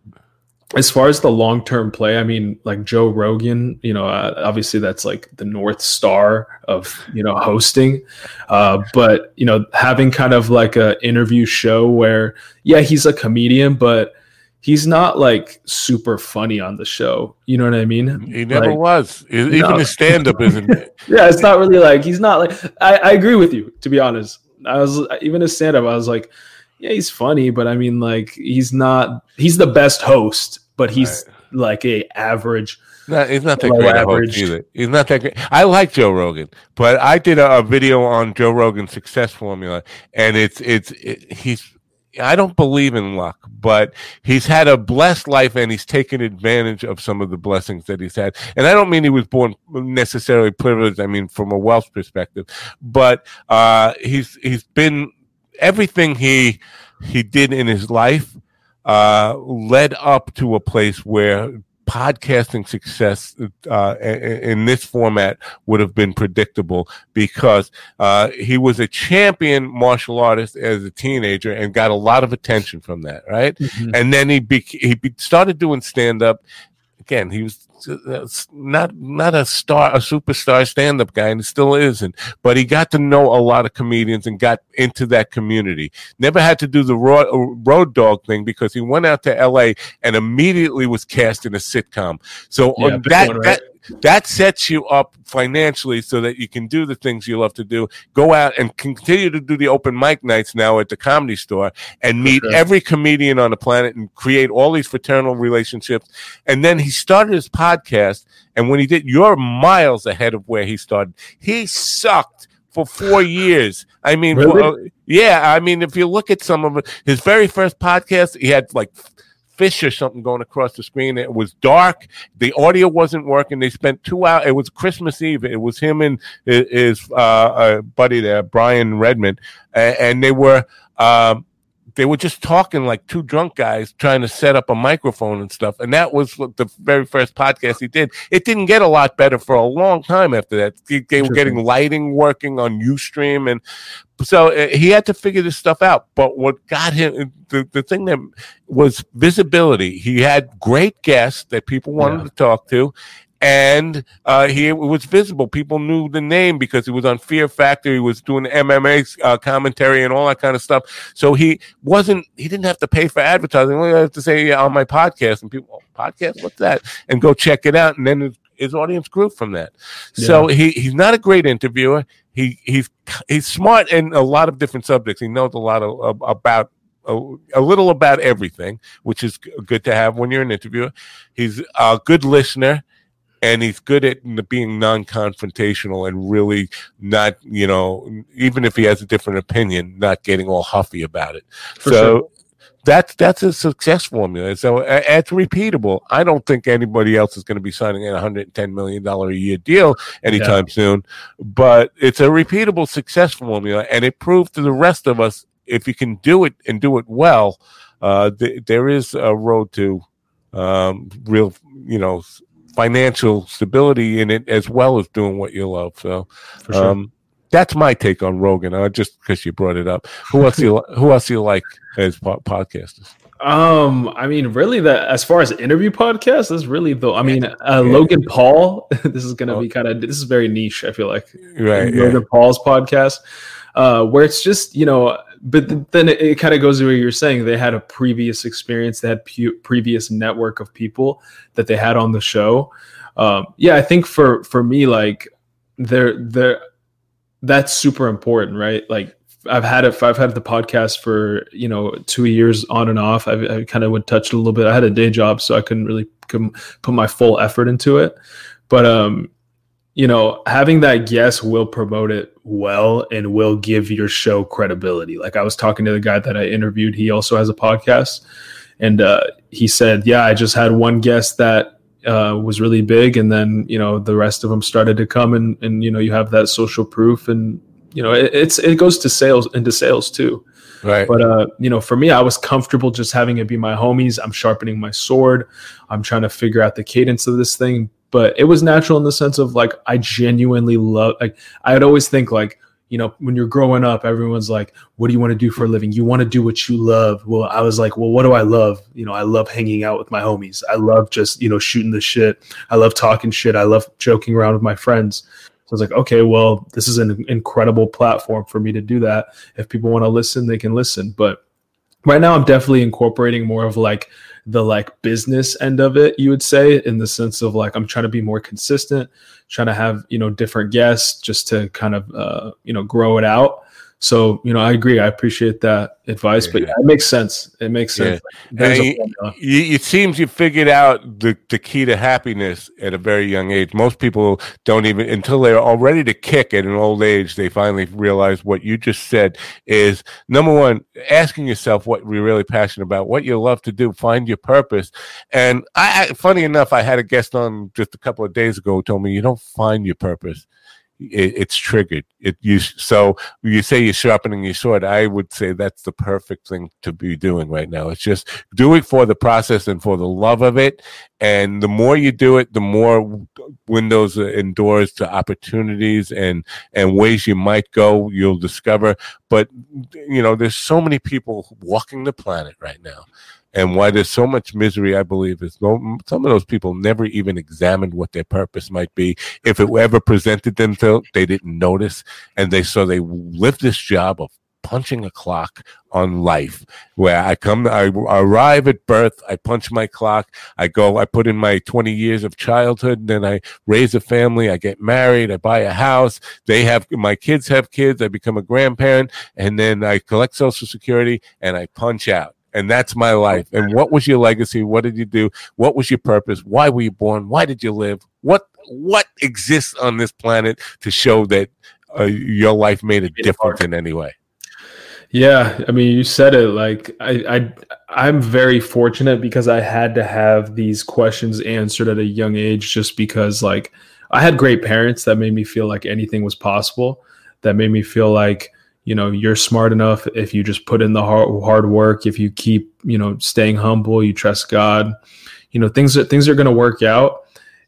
B: as far as the long term play, I mean, like Joe Rogan, you know, uh, obviously that's like the north star of you know hosting, uh, but you know, having kind of like a interview show where, yeah, he's a comedian, but he's not like super funny on the show. You know what I mean?
A: He never
B: Like,
A: was. Even
B: No.
A: his stand up isn't.
B: yeah, it's not really like he's not like I, I agree with you to be honest. I was even his stand up, I was like, yeah, he's funny, but I mean like he's not he's the best host, but he's like a average.
A: No, he's not that great
B: average.
A: either. He's not that great. I like Joe Rogan, but I did a, a video on Joe Rogan's success formula, and it's it's it, he's. I don't believe in luck, but he's had a blessed life and he's taken advantage of some of the blessings that he's had. And I don't mean he was born necessarily privileged. I mean from a wealth perspective, but uh, he's he's been everything he he did in his life uh, led up to a place where podcasting success uh, in this format would have been predictable because uh, he was a champion martial artist as a teenager and got a lot of attention from that, right? And then he be- he be- started doing stand up. Again, he was uh, not not a star, a superstar stand up guy, and he still isn't. But he got to know a lot of comedians and got into that community. Never had to do the ro- uh, road dog thing because he went out to L.A. and immediately was cast in a sitcom. So
B: Yeah,
A: that
B: one, right?
A: that that sets you up financially so that you can do the things you love to do. Go out and continue to do the open mic nights now at the comedy store and meet
B: sure.
A: every comedian on the planet and create all these fraternal relationships. And then he started his podcast. And when he did, you're miles ahead of where he started. He sucked for four years. I mean,
B: Really?
A: for- uh, yeah. I mean, if you look at some of it, his very first podcast, he had like fish or something going across the screen. It was dark. The audio wasn't working. They spent two hours. It was Christmas Eve. It was him and his, uh, uh, buddy there, Brian Redban, and, and they were. Um, they were just talking like two drunk guys trying to set up a microphone and stuff. And that was the very first podcast he did. It didn't get a lot better for a long time after that. They, they were getting lighting working on Ustream. And so uh, he had to figure this stuff out. But what got him, the, the thing that was visibility, he had great guests that people wanted
B: Yeah.
A: to talk to. And uh, he was visible. People knew the name because he was on Fear Factor. He was doing MMA uh, commentary and all that kind of stuff. So he wasn't. He didn't have to pay for advertising. All you have to say yeah, on my podcast, and people, oh, podcast, what's that? And go check it out. And then it his audience grew from that. So he, he's not a great interviewer. He he's he's smart in a lot of different subjects. He knows a lot of, about a, a, little about everything, which is good to have when you're an interviewer. He's a good listener and he's good at being non-confrontational and really not, you know, even if he has a different opinion, not getting all huffy about it. For so sure. that's that's a success formula. So it's repeatable. I don't think anybody else is going to be signing a hundred ten million dollar a year deal anytime yeah. soon, but it's a repeatable success formula, and it proved to the rest of us if you can do it and do it well, uh, th- there is a road to um, real, you know, financial stability in it as well as doing what you love. So, sure. um, that's my take on Rogan. Uh, just because you brought it up, who else you who else you like as po- podcasters?
B: Um, I mean, really, that as far as interview podcasts, is really though. I mean, uh, yeah. Logan Paul. this is gonna oh. be kind of this is very niche. I feel like
A: right.
B: Logan yeah. Paul's podcast, uh, where it's just you know but then it, it kind of goes to what you're saying. They had a previous experience. They had pu- previous network of people that they had on the show. Um, yeah, I think for for me, like they're they're that's super important, right? Like I've had it. I've had the podcast for you know two years on and off. I've, I kind of would touch it a little bit. I had a day job, so I couldn't really put my full effort into it. But um, you know, having that guest will promote it well and will give your show credibility. Like I was talking to the guy that I interviewed, he also has a podcast, and uh, he said, "Yeah, I just had one guest that uh, was really big, and then you know the rest of them started to come, and and you know you have that social proof, and you know it, it's it goes to sales into sales too."
A: Right.
B: But uh, you know, for me, I was comfortable just having it be my homies. I'm sharpening my sword. I'm trying to figure out the cadence of this thing but it was natural in the sense of like I genuinely love like I'd always think like you know when you're growing up everyone's like what do you want to do for a living? You want to do what you love. Well I was like well what do I love? You know I love hanging out with my homies. I love just you know shooting the shit. I love talking shit. I love joking around with my friends. So I was like okay well this is an incredible platform for me to do that. If people want to listen they can listen. But right now I'm definitely incorporating more of like the like business end of it you would say in the sense of like i'm trying to be more consistent trying to have you know different guests just to kind of uh, you know grow it out so you know, I agree. I appreciate that advice, but yeah, it makes sense. It makes sense.
A: Yeah. you, it seems you figured out the, the key to happiness at a very young age. Most people don't even until they're all ready to kick at an old age. They finally realize what you just said is number one, asking yourself what you're really passionate about, what you love to do, find your purpose. And I, I funny enough, I had a guest on just a couple of days ago who told me you don't find your purpose it, it's triggered. It you so you say you're sharpening your sword. I would say that's the perfect thing to be doing right now. It's just do it for the process and for the love of it. And the more you do it, the more windows and doors to opportunities and and ways you might go you'll discover. But you know, there's so many people walking the planet right now and why there's so much misery, I believe, is some of those people never even examined what their purpose might be. If it ever presented themselves, they didn't notice, and they so they lived this job of punching a clock on life where I come, I arrive at birth, I punch my clock, I go, I put in my 20 years of childhood, then I raise a family, I get married, I buy a house, they have, my kids have kids, I become a grandparent, and then I collect social security and I punch out and that's my life. And what was your legacy? What did you do? What was your purpose? Why were you born? Why did you live? What what exists on this planet to show that uh, your life made a difference in any way?
B: Yeah, I mean, you said it. Like, I, I, I'm very fortunate because I had to have these questions answered at a young age, just because, like, I had great parents that made me feel like anything was possible. That made me feel like you know you're smart enough if you just put in the hard, hard work if you keep you know staying humble you trust god you know things are things are going to work out.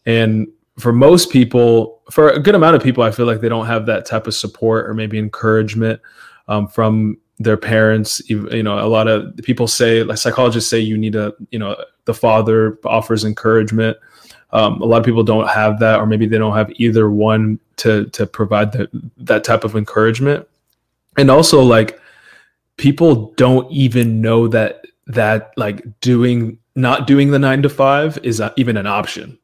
B: And for most people for a good amount of people i feel like they don't have that type of support or maybe encouragement um, from their parents. You know a lot of people say like psychologists say you need a you know the father offers encouragement. Um, a lot of people don't have that or maybe they don't have either one to to provide the, that type of encouragement and also like people don't even know that that like doing not doing the nine to five is even an option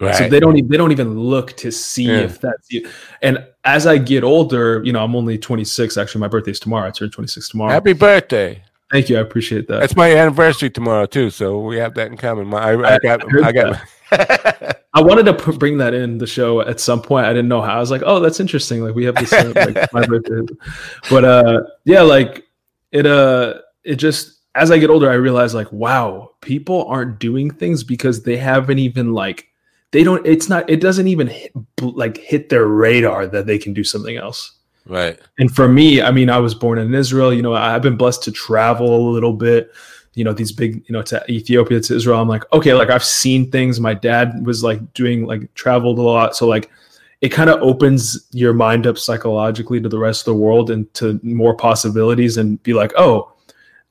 A: Right.
B: So they don't even they don't even look to see
A: Yeah.
B: if that's you. And as I get older, you know, I'm only 26. Actually, my birthday's tomorrow. I turn 26 tomorrow.
A: Happy birthday.
B: Thank you. I appreciate that.
A: That's my anniversary tomorrow too, so we have that in common. My, I, I
B: I
A: got, I got.
B: I wanted to put, bring that in the show at some point. I didn't know how. I was like, oh, that's interesting. Like we have the same like my birthday. But uh yeah, like it uh it just as I get older, I realize like, wow, people aren't doing things because they haven't even like they don't it's not it doesn't even hit, like hit their radar that they can do something else.
A: right.
B: And for me, I mean, I was born in Israel. You know, I've been blessed to travel a little bit. You know, these big, you know, to Ethiopia, to Israel. I'm like, okay, like I've seen things. My dad was like doing, like, traveled a lot. So, like, it kind of opens your mind up psychologically to the rest of the world and to more possibilities and be like, oh,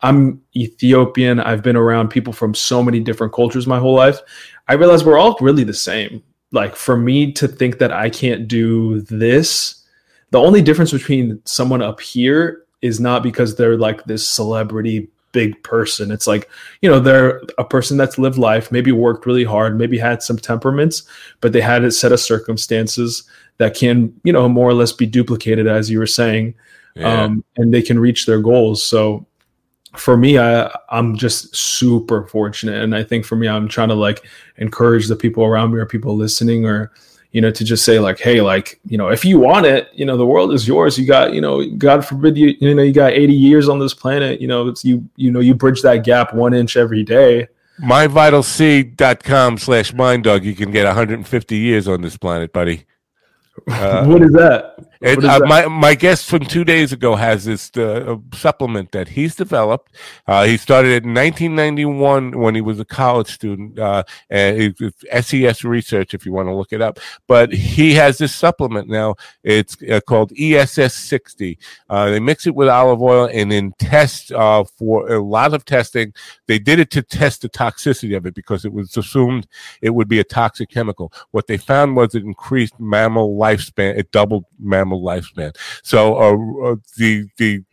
B: I'm Ethiopian. I've been around people from so many different cultures my whole life. I realize we're all really the same. Like, for me to think that I can't do this, the only difference between someone up here is not because they're like this celebrity big person. It's like, you know, they're a person that's lived life, maybe worked really hard, maybe had some temperaments, but they had a set of circumstances that can, you know, more or less be duplicated, as you were saying,
A: Yeah.
B: um, and they can reach their goals. So for me, I I'm just super fortunate, and I think for me, I'm trying to like encourage the people around me or people listening or you know to just say like hey like you know if you want it you know the world is yours. You got you know god forbid you you know you got 80 years on this planet you know it's you you know you bridge that gap one inch every day.
A: MyVitalC.com slash mind dog you can get 150 years on this planet buddy. Uh,
B: what is that Is
A: uh, my my guest from two days ago has this uh, supplement that he's developed. Uh, he started it in 1991 when he was a college student, uh, and it's it's SES research if you want to look it up. But he has this supplement now. It's uh, called ESS 60. Uh, they mix it with olive oil and then test uh, for a lot of testing. They did it to test the toxicity of it because it was assumed it would be a toxic chemical. What they found was it increased mammal lifespan. It doubled mammal lifespan. So uh, uh, the the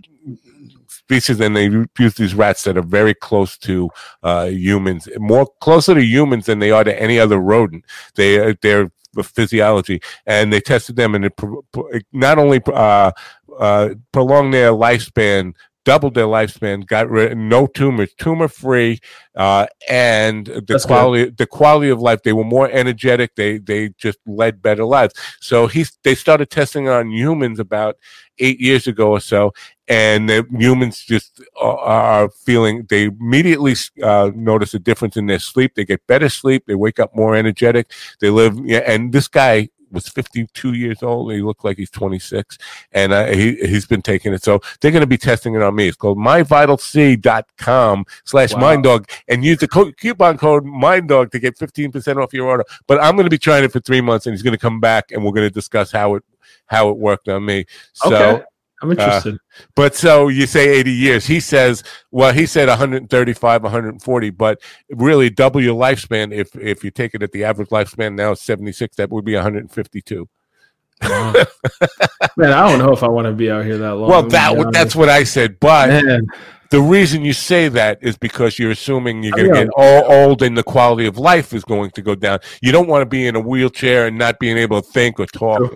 A: species and they use these rats that are very close to uh, humans, more closer to humans than they are to any other rodent. They uh, they're the physiology, and they tested them, and it, pro- pro- not only uh, uh, prolonged their lifespan, doubled their lifespan, got rid no tumors, tumor free, uh, and the
B: That's good.
A: quality the quality of life. They were more energetic. They they just led better lives. So he's they started testing on humans about eight years ago or so, and the humans just are, are feeling they immediately uh, notice a difference in their sleep. They get better sleep. They wake up more energetic. They live. Yeah, and this guy was 52 years old. He looked like he's 26, and uh, he he's been taking it. So they're going to be testing it on me. It's called myvitalc.com slash
B: Wow.
A: mind dog, and use the co- coupon code mind dog to get 15% off your order. But I'm going to be trying it for three months, and he's going to come back, and we're going to discuss how it how it worked on me. So.
B: okay i'm uh, interested
A: But so you say 80 years. He says, well, he said 135, 140, but really double your lifespan. If if you take it at the average lifespan now 76, that would be 152.
B: man i don't know if i want to be out here that long
A: Well, that
B: be
A: would-
B: honest.
A: that's what I said. But
B: man
A: the reason you say that is because you're assuming you're going to get all old and the quality of life is going to go down. You don't want to be in a wheelchair and not being able to think or talk.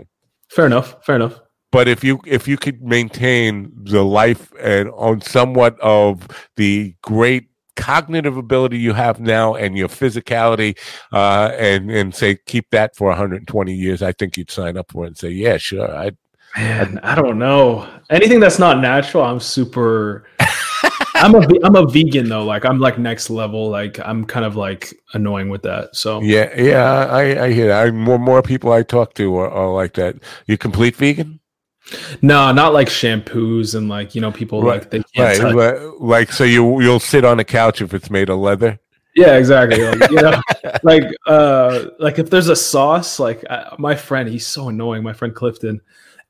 B: Fair enough fair enough
A: but if you if you could maintain the life and on somewhat of the great cognitive ability you have now and your physicality uh and and say keep that for 120 years i think you'd sign up for it and say yeah sure i
B: Man, I don't know. Anything that's not natural, I'm super. I'm a I'm a vegan though. Like I'm like next level. Like I'm kind of like annoying with that. So
A: yeah yeah i i hear that I, more more people i talk to are, are like that you complete vegan
B: no, not like shampoos and like you know people
A: Right,
B: like they can't.
A: right
B: touch-
A: li- like so you you'll sit on a couch if it's made of leather
B: Yeah, exactly. Like, you know, like uh, like if there's a sauce, like uh, my friend, he's so annoying. My friend Clifton.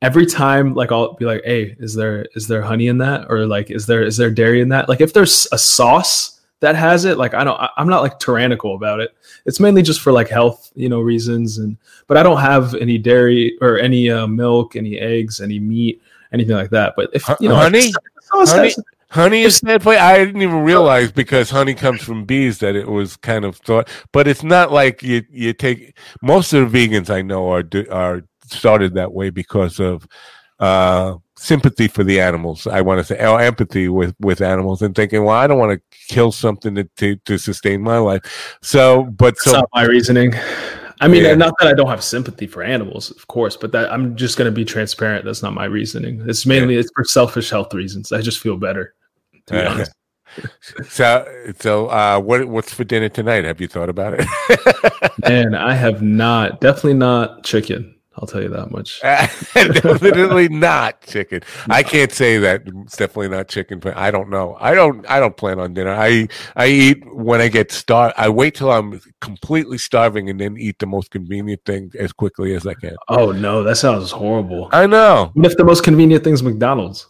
B: Every time, like I'll be like, "Hey, is there is there honey in that?" Or like, "Is there is there dairy in that?" Like if there's a sauce that has it, like I don't, I- I'm not like tyrannical about it. It's mainly just for like health, you know, reasons. And but I don't have any dairy or any uh, milk, any eggs, any meat, anything like that. But if you know,
A: honey? Honey? Honey is for. I didn't even realize because honey comes from bees that it was kind of thought, but it's not like you you take most of the vegans I know are are started that way because of uh, sympathy for the animals. I want to say or empathy with with animals and thinking, well, I don't want to kill something to, to to sustain my life. So, but
B: That's
A: so
B: not my reasoning. I mean,
A: Yeah.
B: not that I don't have sympathy for animals, of course, but that I'm just going to be transparent. That's not my reasoning. It's mainly it's for selfish health reasons. I just feel better, to be
A: Uh,
B: honest.
A: so so uh, what what's for dinner tonight? Have you thought about it?
B: And I have not, definitely not chicken. I'll tell you that much.
A: definitely not chicken. I can't say that. It's definitely not chicken. But I don't know. I don't. I don't plan on dinner. I I eat when I get starved. I wait till I'm completely starving and then eat the most convenient thing as quickly as I can.
B: Oh no, that sounds horrible.
A: I know.
B: What if the most convenient thing is McDonald's?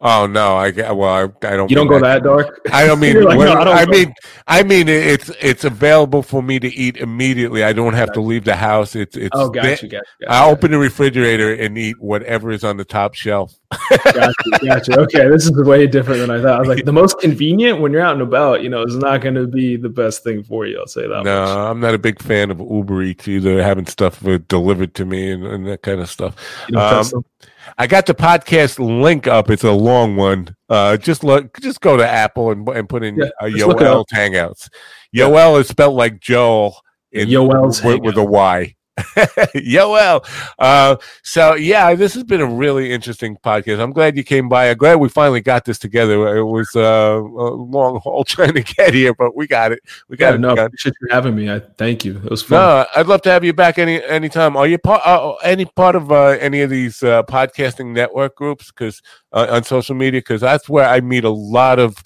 A: Oh no. I get. Well, I, I don't.
B: You don't go that dark.
A: I don't mean.
B: Like, no, I don't
A: I mean. I mean. It's it's available for me to eat immediately. I don't have to leave the house. It's it's.
B: Oh, got
A: there-
B: you, got you.
A: I open the refrigerator and eat whatever is on the top shelf.
B: Got you, got you. Okay, this is way different than I thought. I was like, the most convenient when you're out and about, you know, is not going to be the best thing for you. I'll say that.
A: No,
B: much.
A: I'm not a big fan of Uber Eats either, having stuff uh, delivered to me and, and that kind of stuff.
B: You don't
A: Um? I got the podcast link up. It's a long one. Uh, just look, just go to Apple and and put in
B: Yeah,
A: uh, Yoel's Hangouts. Yoel is spelled like Joel in,
B: Yoel's
A: with, with a Y. Yoel. Uh, so yeah, this has been a really interesting podcast. I'm glad you came by. I'm glad we finally got this together. It was uh, a long haul trying to get here, but we got it. We got
B: Yeah,
A: it
B: no,
A: done.
B: appreciate you having me. I thank you. It was fun.
A: No, I'd love to have you back any anytime. Are you part uh, any part of uh, any of these uh, podcasting network groups? Because uh, on social media, because that's where I meet a lot of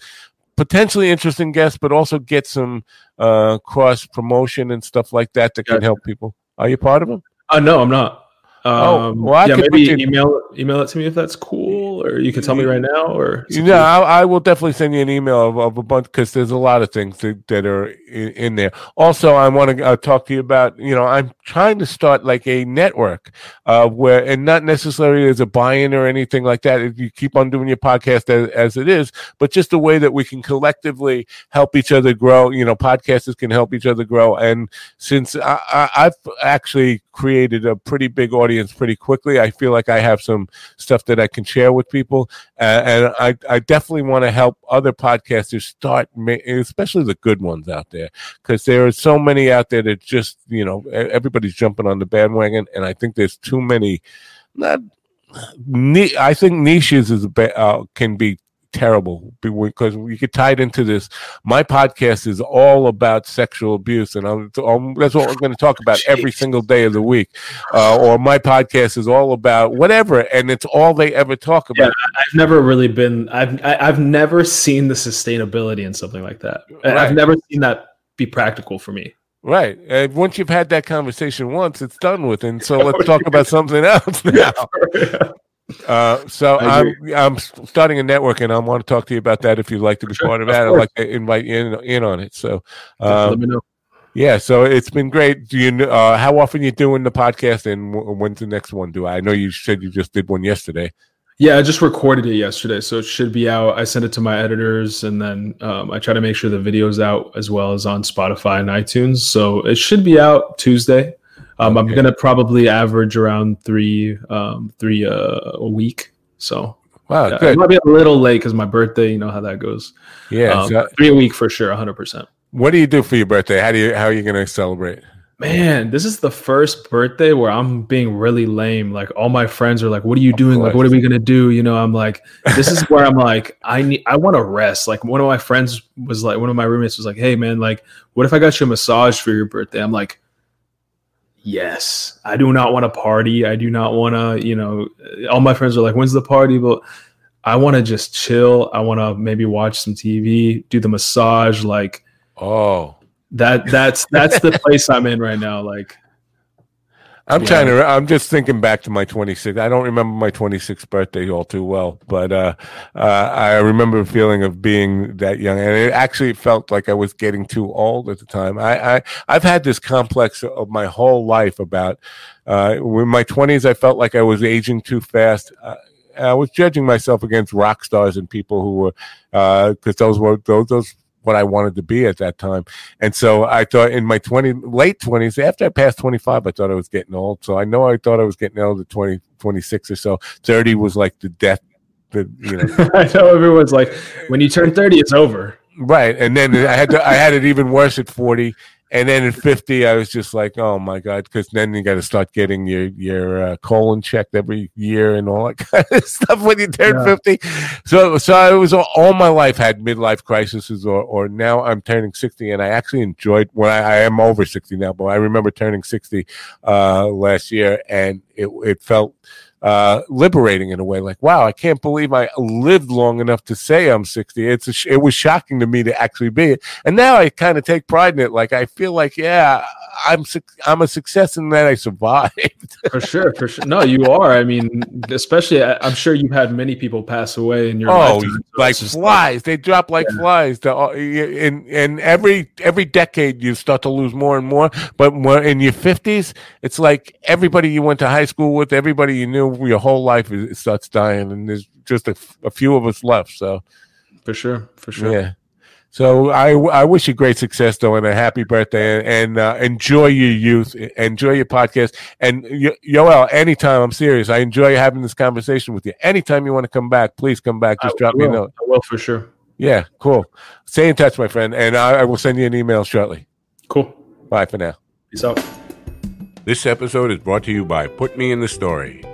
A: potentially interesting guests, but also get some uh, cross promotion and stuff like that that can
B: Gotcha.
A: help people. Are you part of them?
B: Uh, no, I'm not.
A: Oh,
B: Um,
A: well, I
B: yeah,
A: could
B: maybe
A: put you-
B: email email it to me if that's cool, or you can tell me right now, or
A: You know, I, I will definitely send you an email of, of a bunch because there's a lot of things that, that are in, in there. Also, I want to uh, talk to you about, you know, I'm trying to start like a network uh, where, and not necessarily as a buy-in or anything like that. If you keep on doing your podcast as, as it is, but just a way that we can collectively help each other grow. You know, podcasters can help each other grow. And since I, I, I've actually created a pretty big audience pretty quickly, I feel like I have some stuff that I can share with people. Uh, and I, I definitely want to help other podcasters start, ma- especially the good ones out there, because there are so many out there that just, you know, everybody's jumping on the bandwagon. And I think there's too many, not, I think niches is uh, can be terrible because you get tied into this. My podcast is all about sexual abuse, and I'm, um, that's what we're going to talk about every single day of the week. Uh, or my podcast is all about whatever, and it's all they ever talk
B: Yeah,
A: about.
B: I've never really been. I've I, I've never seen the sustainability in something like that. I-
A: Right.
B: I've never seen that be practical for me.
A: Right. And once you've had that conversation once, it's done with. And so let's talk about something else now. Uh, so I'm I'm starting a network, and I want to talk to you about that. If you'd like to be
B: Sure,
A: part of
B: of
A: that, I'd like to invite you in, in on it. So,
B: Let
A: um,
B: me know.
A: yeah. So it's been great. Do you uh, how often you doing the podcast, and w- when's the next one? Do I, I know you said you just did one yesterday?
B: Yeah, I just recorded it yesterday, so it should be out. I sent it to my editors, and then um, I try to make sure the video's out as well as on Spotify and iTunes. So it should be out Tuesday. Um, I'm gonna probably average around three, um, three uh, a week. So
A: Wow,
B: yeah, it
A: good.
B: might be a little late because my birthday. You know how that goes.
A: Yeah.
B: Um,
A: so
B: three a week for sure, 100. percent
A: what do you do for your birthday? How do you how are you going to celebrate?
B: Man, this is the first birthday where I'm being really lame. Like all my friends are like, "What are you doing? Like, what are we gonna do?" You know, I'm like, this is where I'm like, I need, I want to rest. Like one of my friends was like, one of my roommates was like, "Hey, man, like, what if I got you a massage for your birthday?" I'm like, yes. I do not want to party. I do not want to, you know. All my friends are like, "When's the party?" But I want to just chill. I want to maybe watch some TV, do the massage, like
A: Oh,
B: that. That's that's the place I'm in right now. Like.
A: I'm
B: Yeah.
A: trying to. I'm just thinking back to my 26. I don't remember my 26th birthday all too well, but uh, uh, I remember a feeling of being that young, and it actually felt like I was getting too old at the time. I, I I've had this complex of my whole life about uh, in my 20s. I felt like I was aging too fast. Uh, I was judging myself against rock stars and people who were because those were those those what I wanted to be at that time. And so I thought in my 20 late 20s, after I passed 25, I thought I was getting old. So I know I thought I was getting old at 20, 26 or so. 30 was like the death. The, you know.
B: I know everyone's like, when you turn 30, it's over.
A: Right. And then I had to, I had it even worse at 40 and then at 50 i was just like oh my god because then you got to start getting your your uh, colon checked every year and all that kind of stuff when you turn yeah. 50 so so i was all my life had midlife crises or or now i'm turning 60 and i actually enjoyed when i, I am over 60 now but i remember turning 60 uh, last year and it, it felt uh, liberating in a way. Like, wow, I can't believe I lived long enough to say I'm 60. It's sh- it was shocking to me to actually be it, and now I kind of take pride in it. Like, I feel like, yeah, I'm su- I'm a success in that I survived.
B: for sure, for sure. No, you are. I mean, especially, I'm sure you've had many people pass away in your oh, lifetime,
A: so like flies. Like, they drop like yeah. flies. To, uh, in in every every decade, you start to lose more and more. But in your 50s, it's like everybody you went to high school with, everybody you knew your whole life it starts dying, and there's just a, a few of us left. So,
B: for sure, for sure,
A: yeah. So I, I wish you great success though, and a happy birthday, and, and uh, enjoy your youth, enjoy your podcast, and Yoel. Anytime, I'm serious. I enjoy having this conversation with you. Anytime you want to come back, please come back. Just I drop
B: will.
A: me a note.
B: I will for sure.
A: Yeah, cool. Stay in touch, my friend, and I, I will send you an email shortly.
B: Cool.
A: Bye for now.
B: Peace out.
A: This episode is brought to you by Put Me in the Story.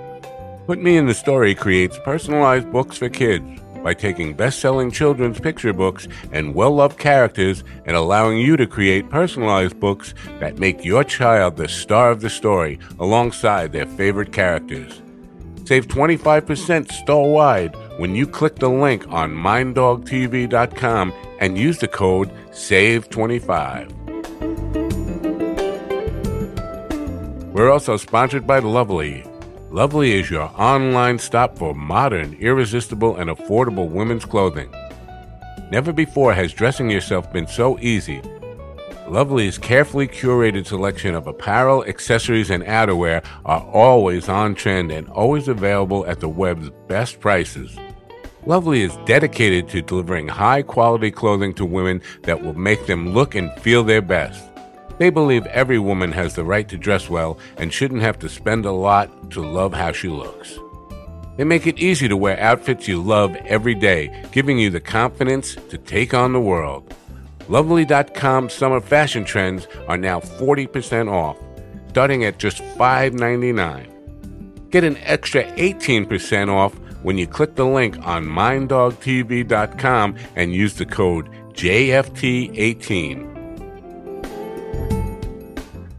A: Put Me in the Story creates personalized books for kids by taking best selling children's picture books and well loved characters and allowing you to create personalized books that make your child the star of the story alongside their favorite characters. Save 25% store wide when you click the link on minddogtv.com and use the code SAVE25. We're also sponsored by Lovely Lovely is your online stop for modern, irresistible, and affordable women's clothing. Never before has dressing yourself been so easy. Lovely's carefully curated selection of apparel, accessories, and outerwear are always on trend and always available at the web's best prices. Lovely is dedicated to delivering high quality clothing to women that will make them look and feel their best. They believe every woman has the right to dress well and shouldn't have to spend a lot to love how she looks. They make it easy to wear outfits you love every day, giving you the confidence to take on the world. Lovely.com summer fashion trends are now 40% off, starting at just $5.99. Get an extra 18% off when you click the link on minddogtv.com and use the code JFT18.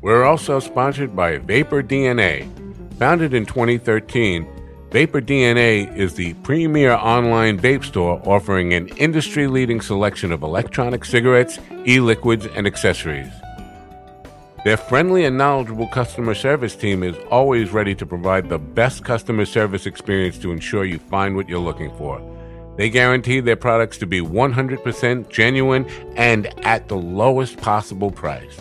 A: We're also sponsored by Vapor DNA. Founded in 2013, Vapor DNA is the premier online vape store offering an industry leading selection of electronic cigarettes, e liquids, and accessories. Their friendly and knowledgeable customer service team is always ready to provide the best customer service experience to ensure you find what you're looking for. They guarantee their products to be 100% genuine and at the lowest possible price.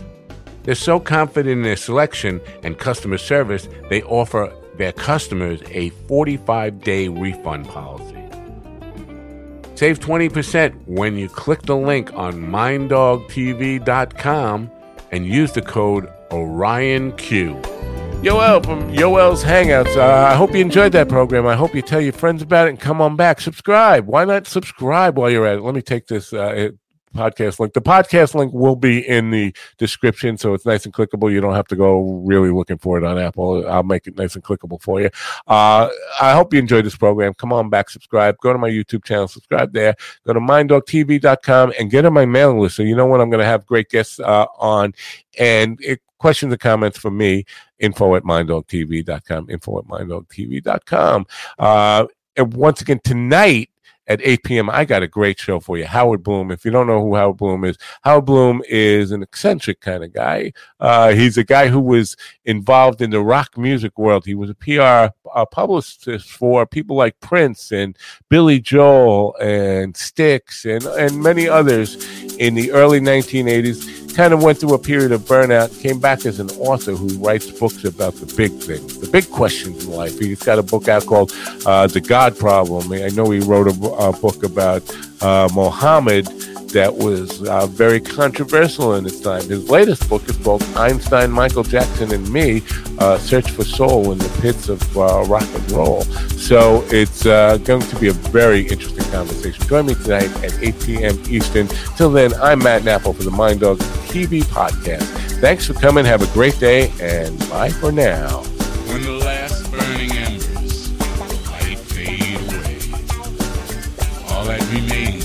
A: They're so confident in their selection and customer service, they offer their customers a 45 day refund policy. Save 20% when you click the link on minddogtv.com and use the code OrionQ. Yoel from Yoel's Hangouts. Uh, I hope you enjoyed that program. I hope you tell your friends about it and come on back. Subscribe. Why not subscribe while you're at it? Let me take this. Uh, podcast link. The podcast link will be in the description, so it's nice and clickable. You don't have to go really looking for it on Apple. I'll make it nice and clickable for you. Uh, I hope you enjoyed this program. Come on back, subscribe. Go to my YouTube channel, subscribe there. Go to minddogtv.com and get on my mailing list so you know when I'm going to have great guests uh, on. And it, questions and comments for me, info at minddogtv.com, info at minddogtv.com. Uh, and once again, tonight, at 8 p.m. I got a great show for you. Howard Bloom. If you don't know who Howard Bloom is, Howard Bloom is an eccentric kind of guy. Uh, he's a guy who was involved in the rock music world. He was a PR a publicist for people like Prince and Billy Joel and Styx and, and many others in the early 1980s kind of went through a period of burnout, came back as an author who writes books about the big things, the big questions in life. He's got a book out called uh, The God Problem. I know he wrote a, a book about uh, Mohammed that was uh, very controversial in its time. His latest book is called Einstein, Michael Jackson, and Me uh, Search for Soul in the Pits of uh, Rock and Roll. So it's uh, going to be a very interesting conversation. Join me tonight at 8 p.m. Eastern. Till then, I'm Matt Knappel for the Mind Dogs TV podcast. Thanks for coming. Have a great day, and bye for now.
C: When the last burning Like we made.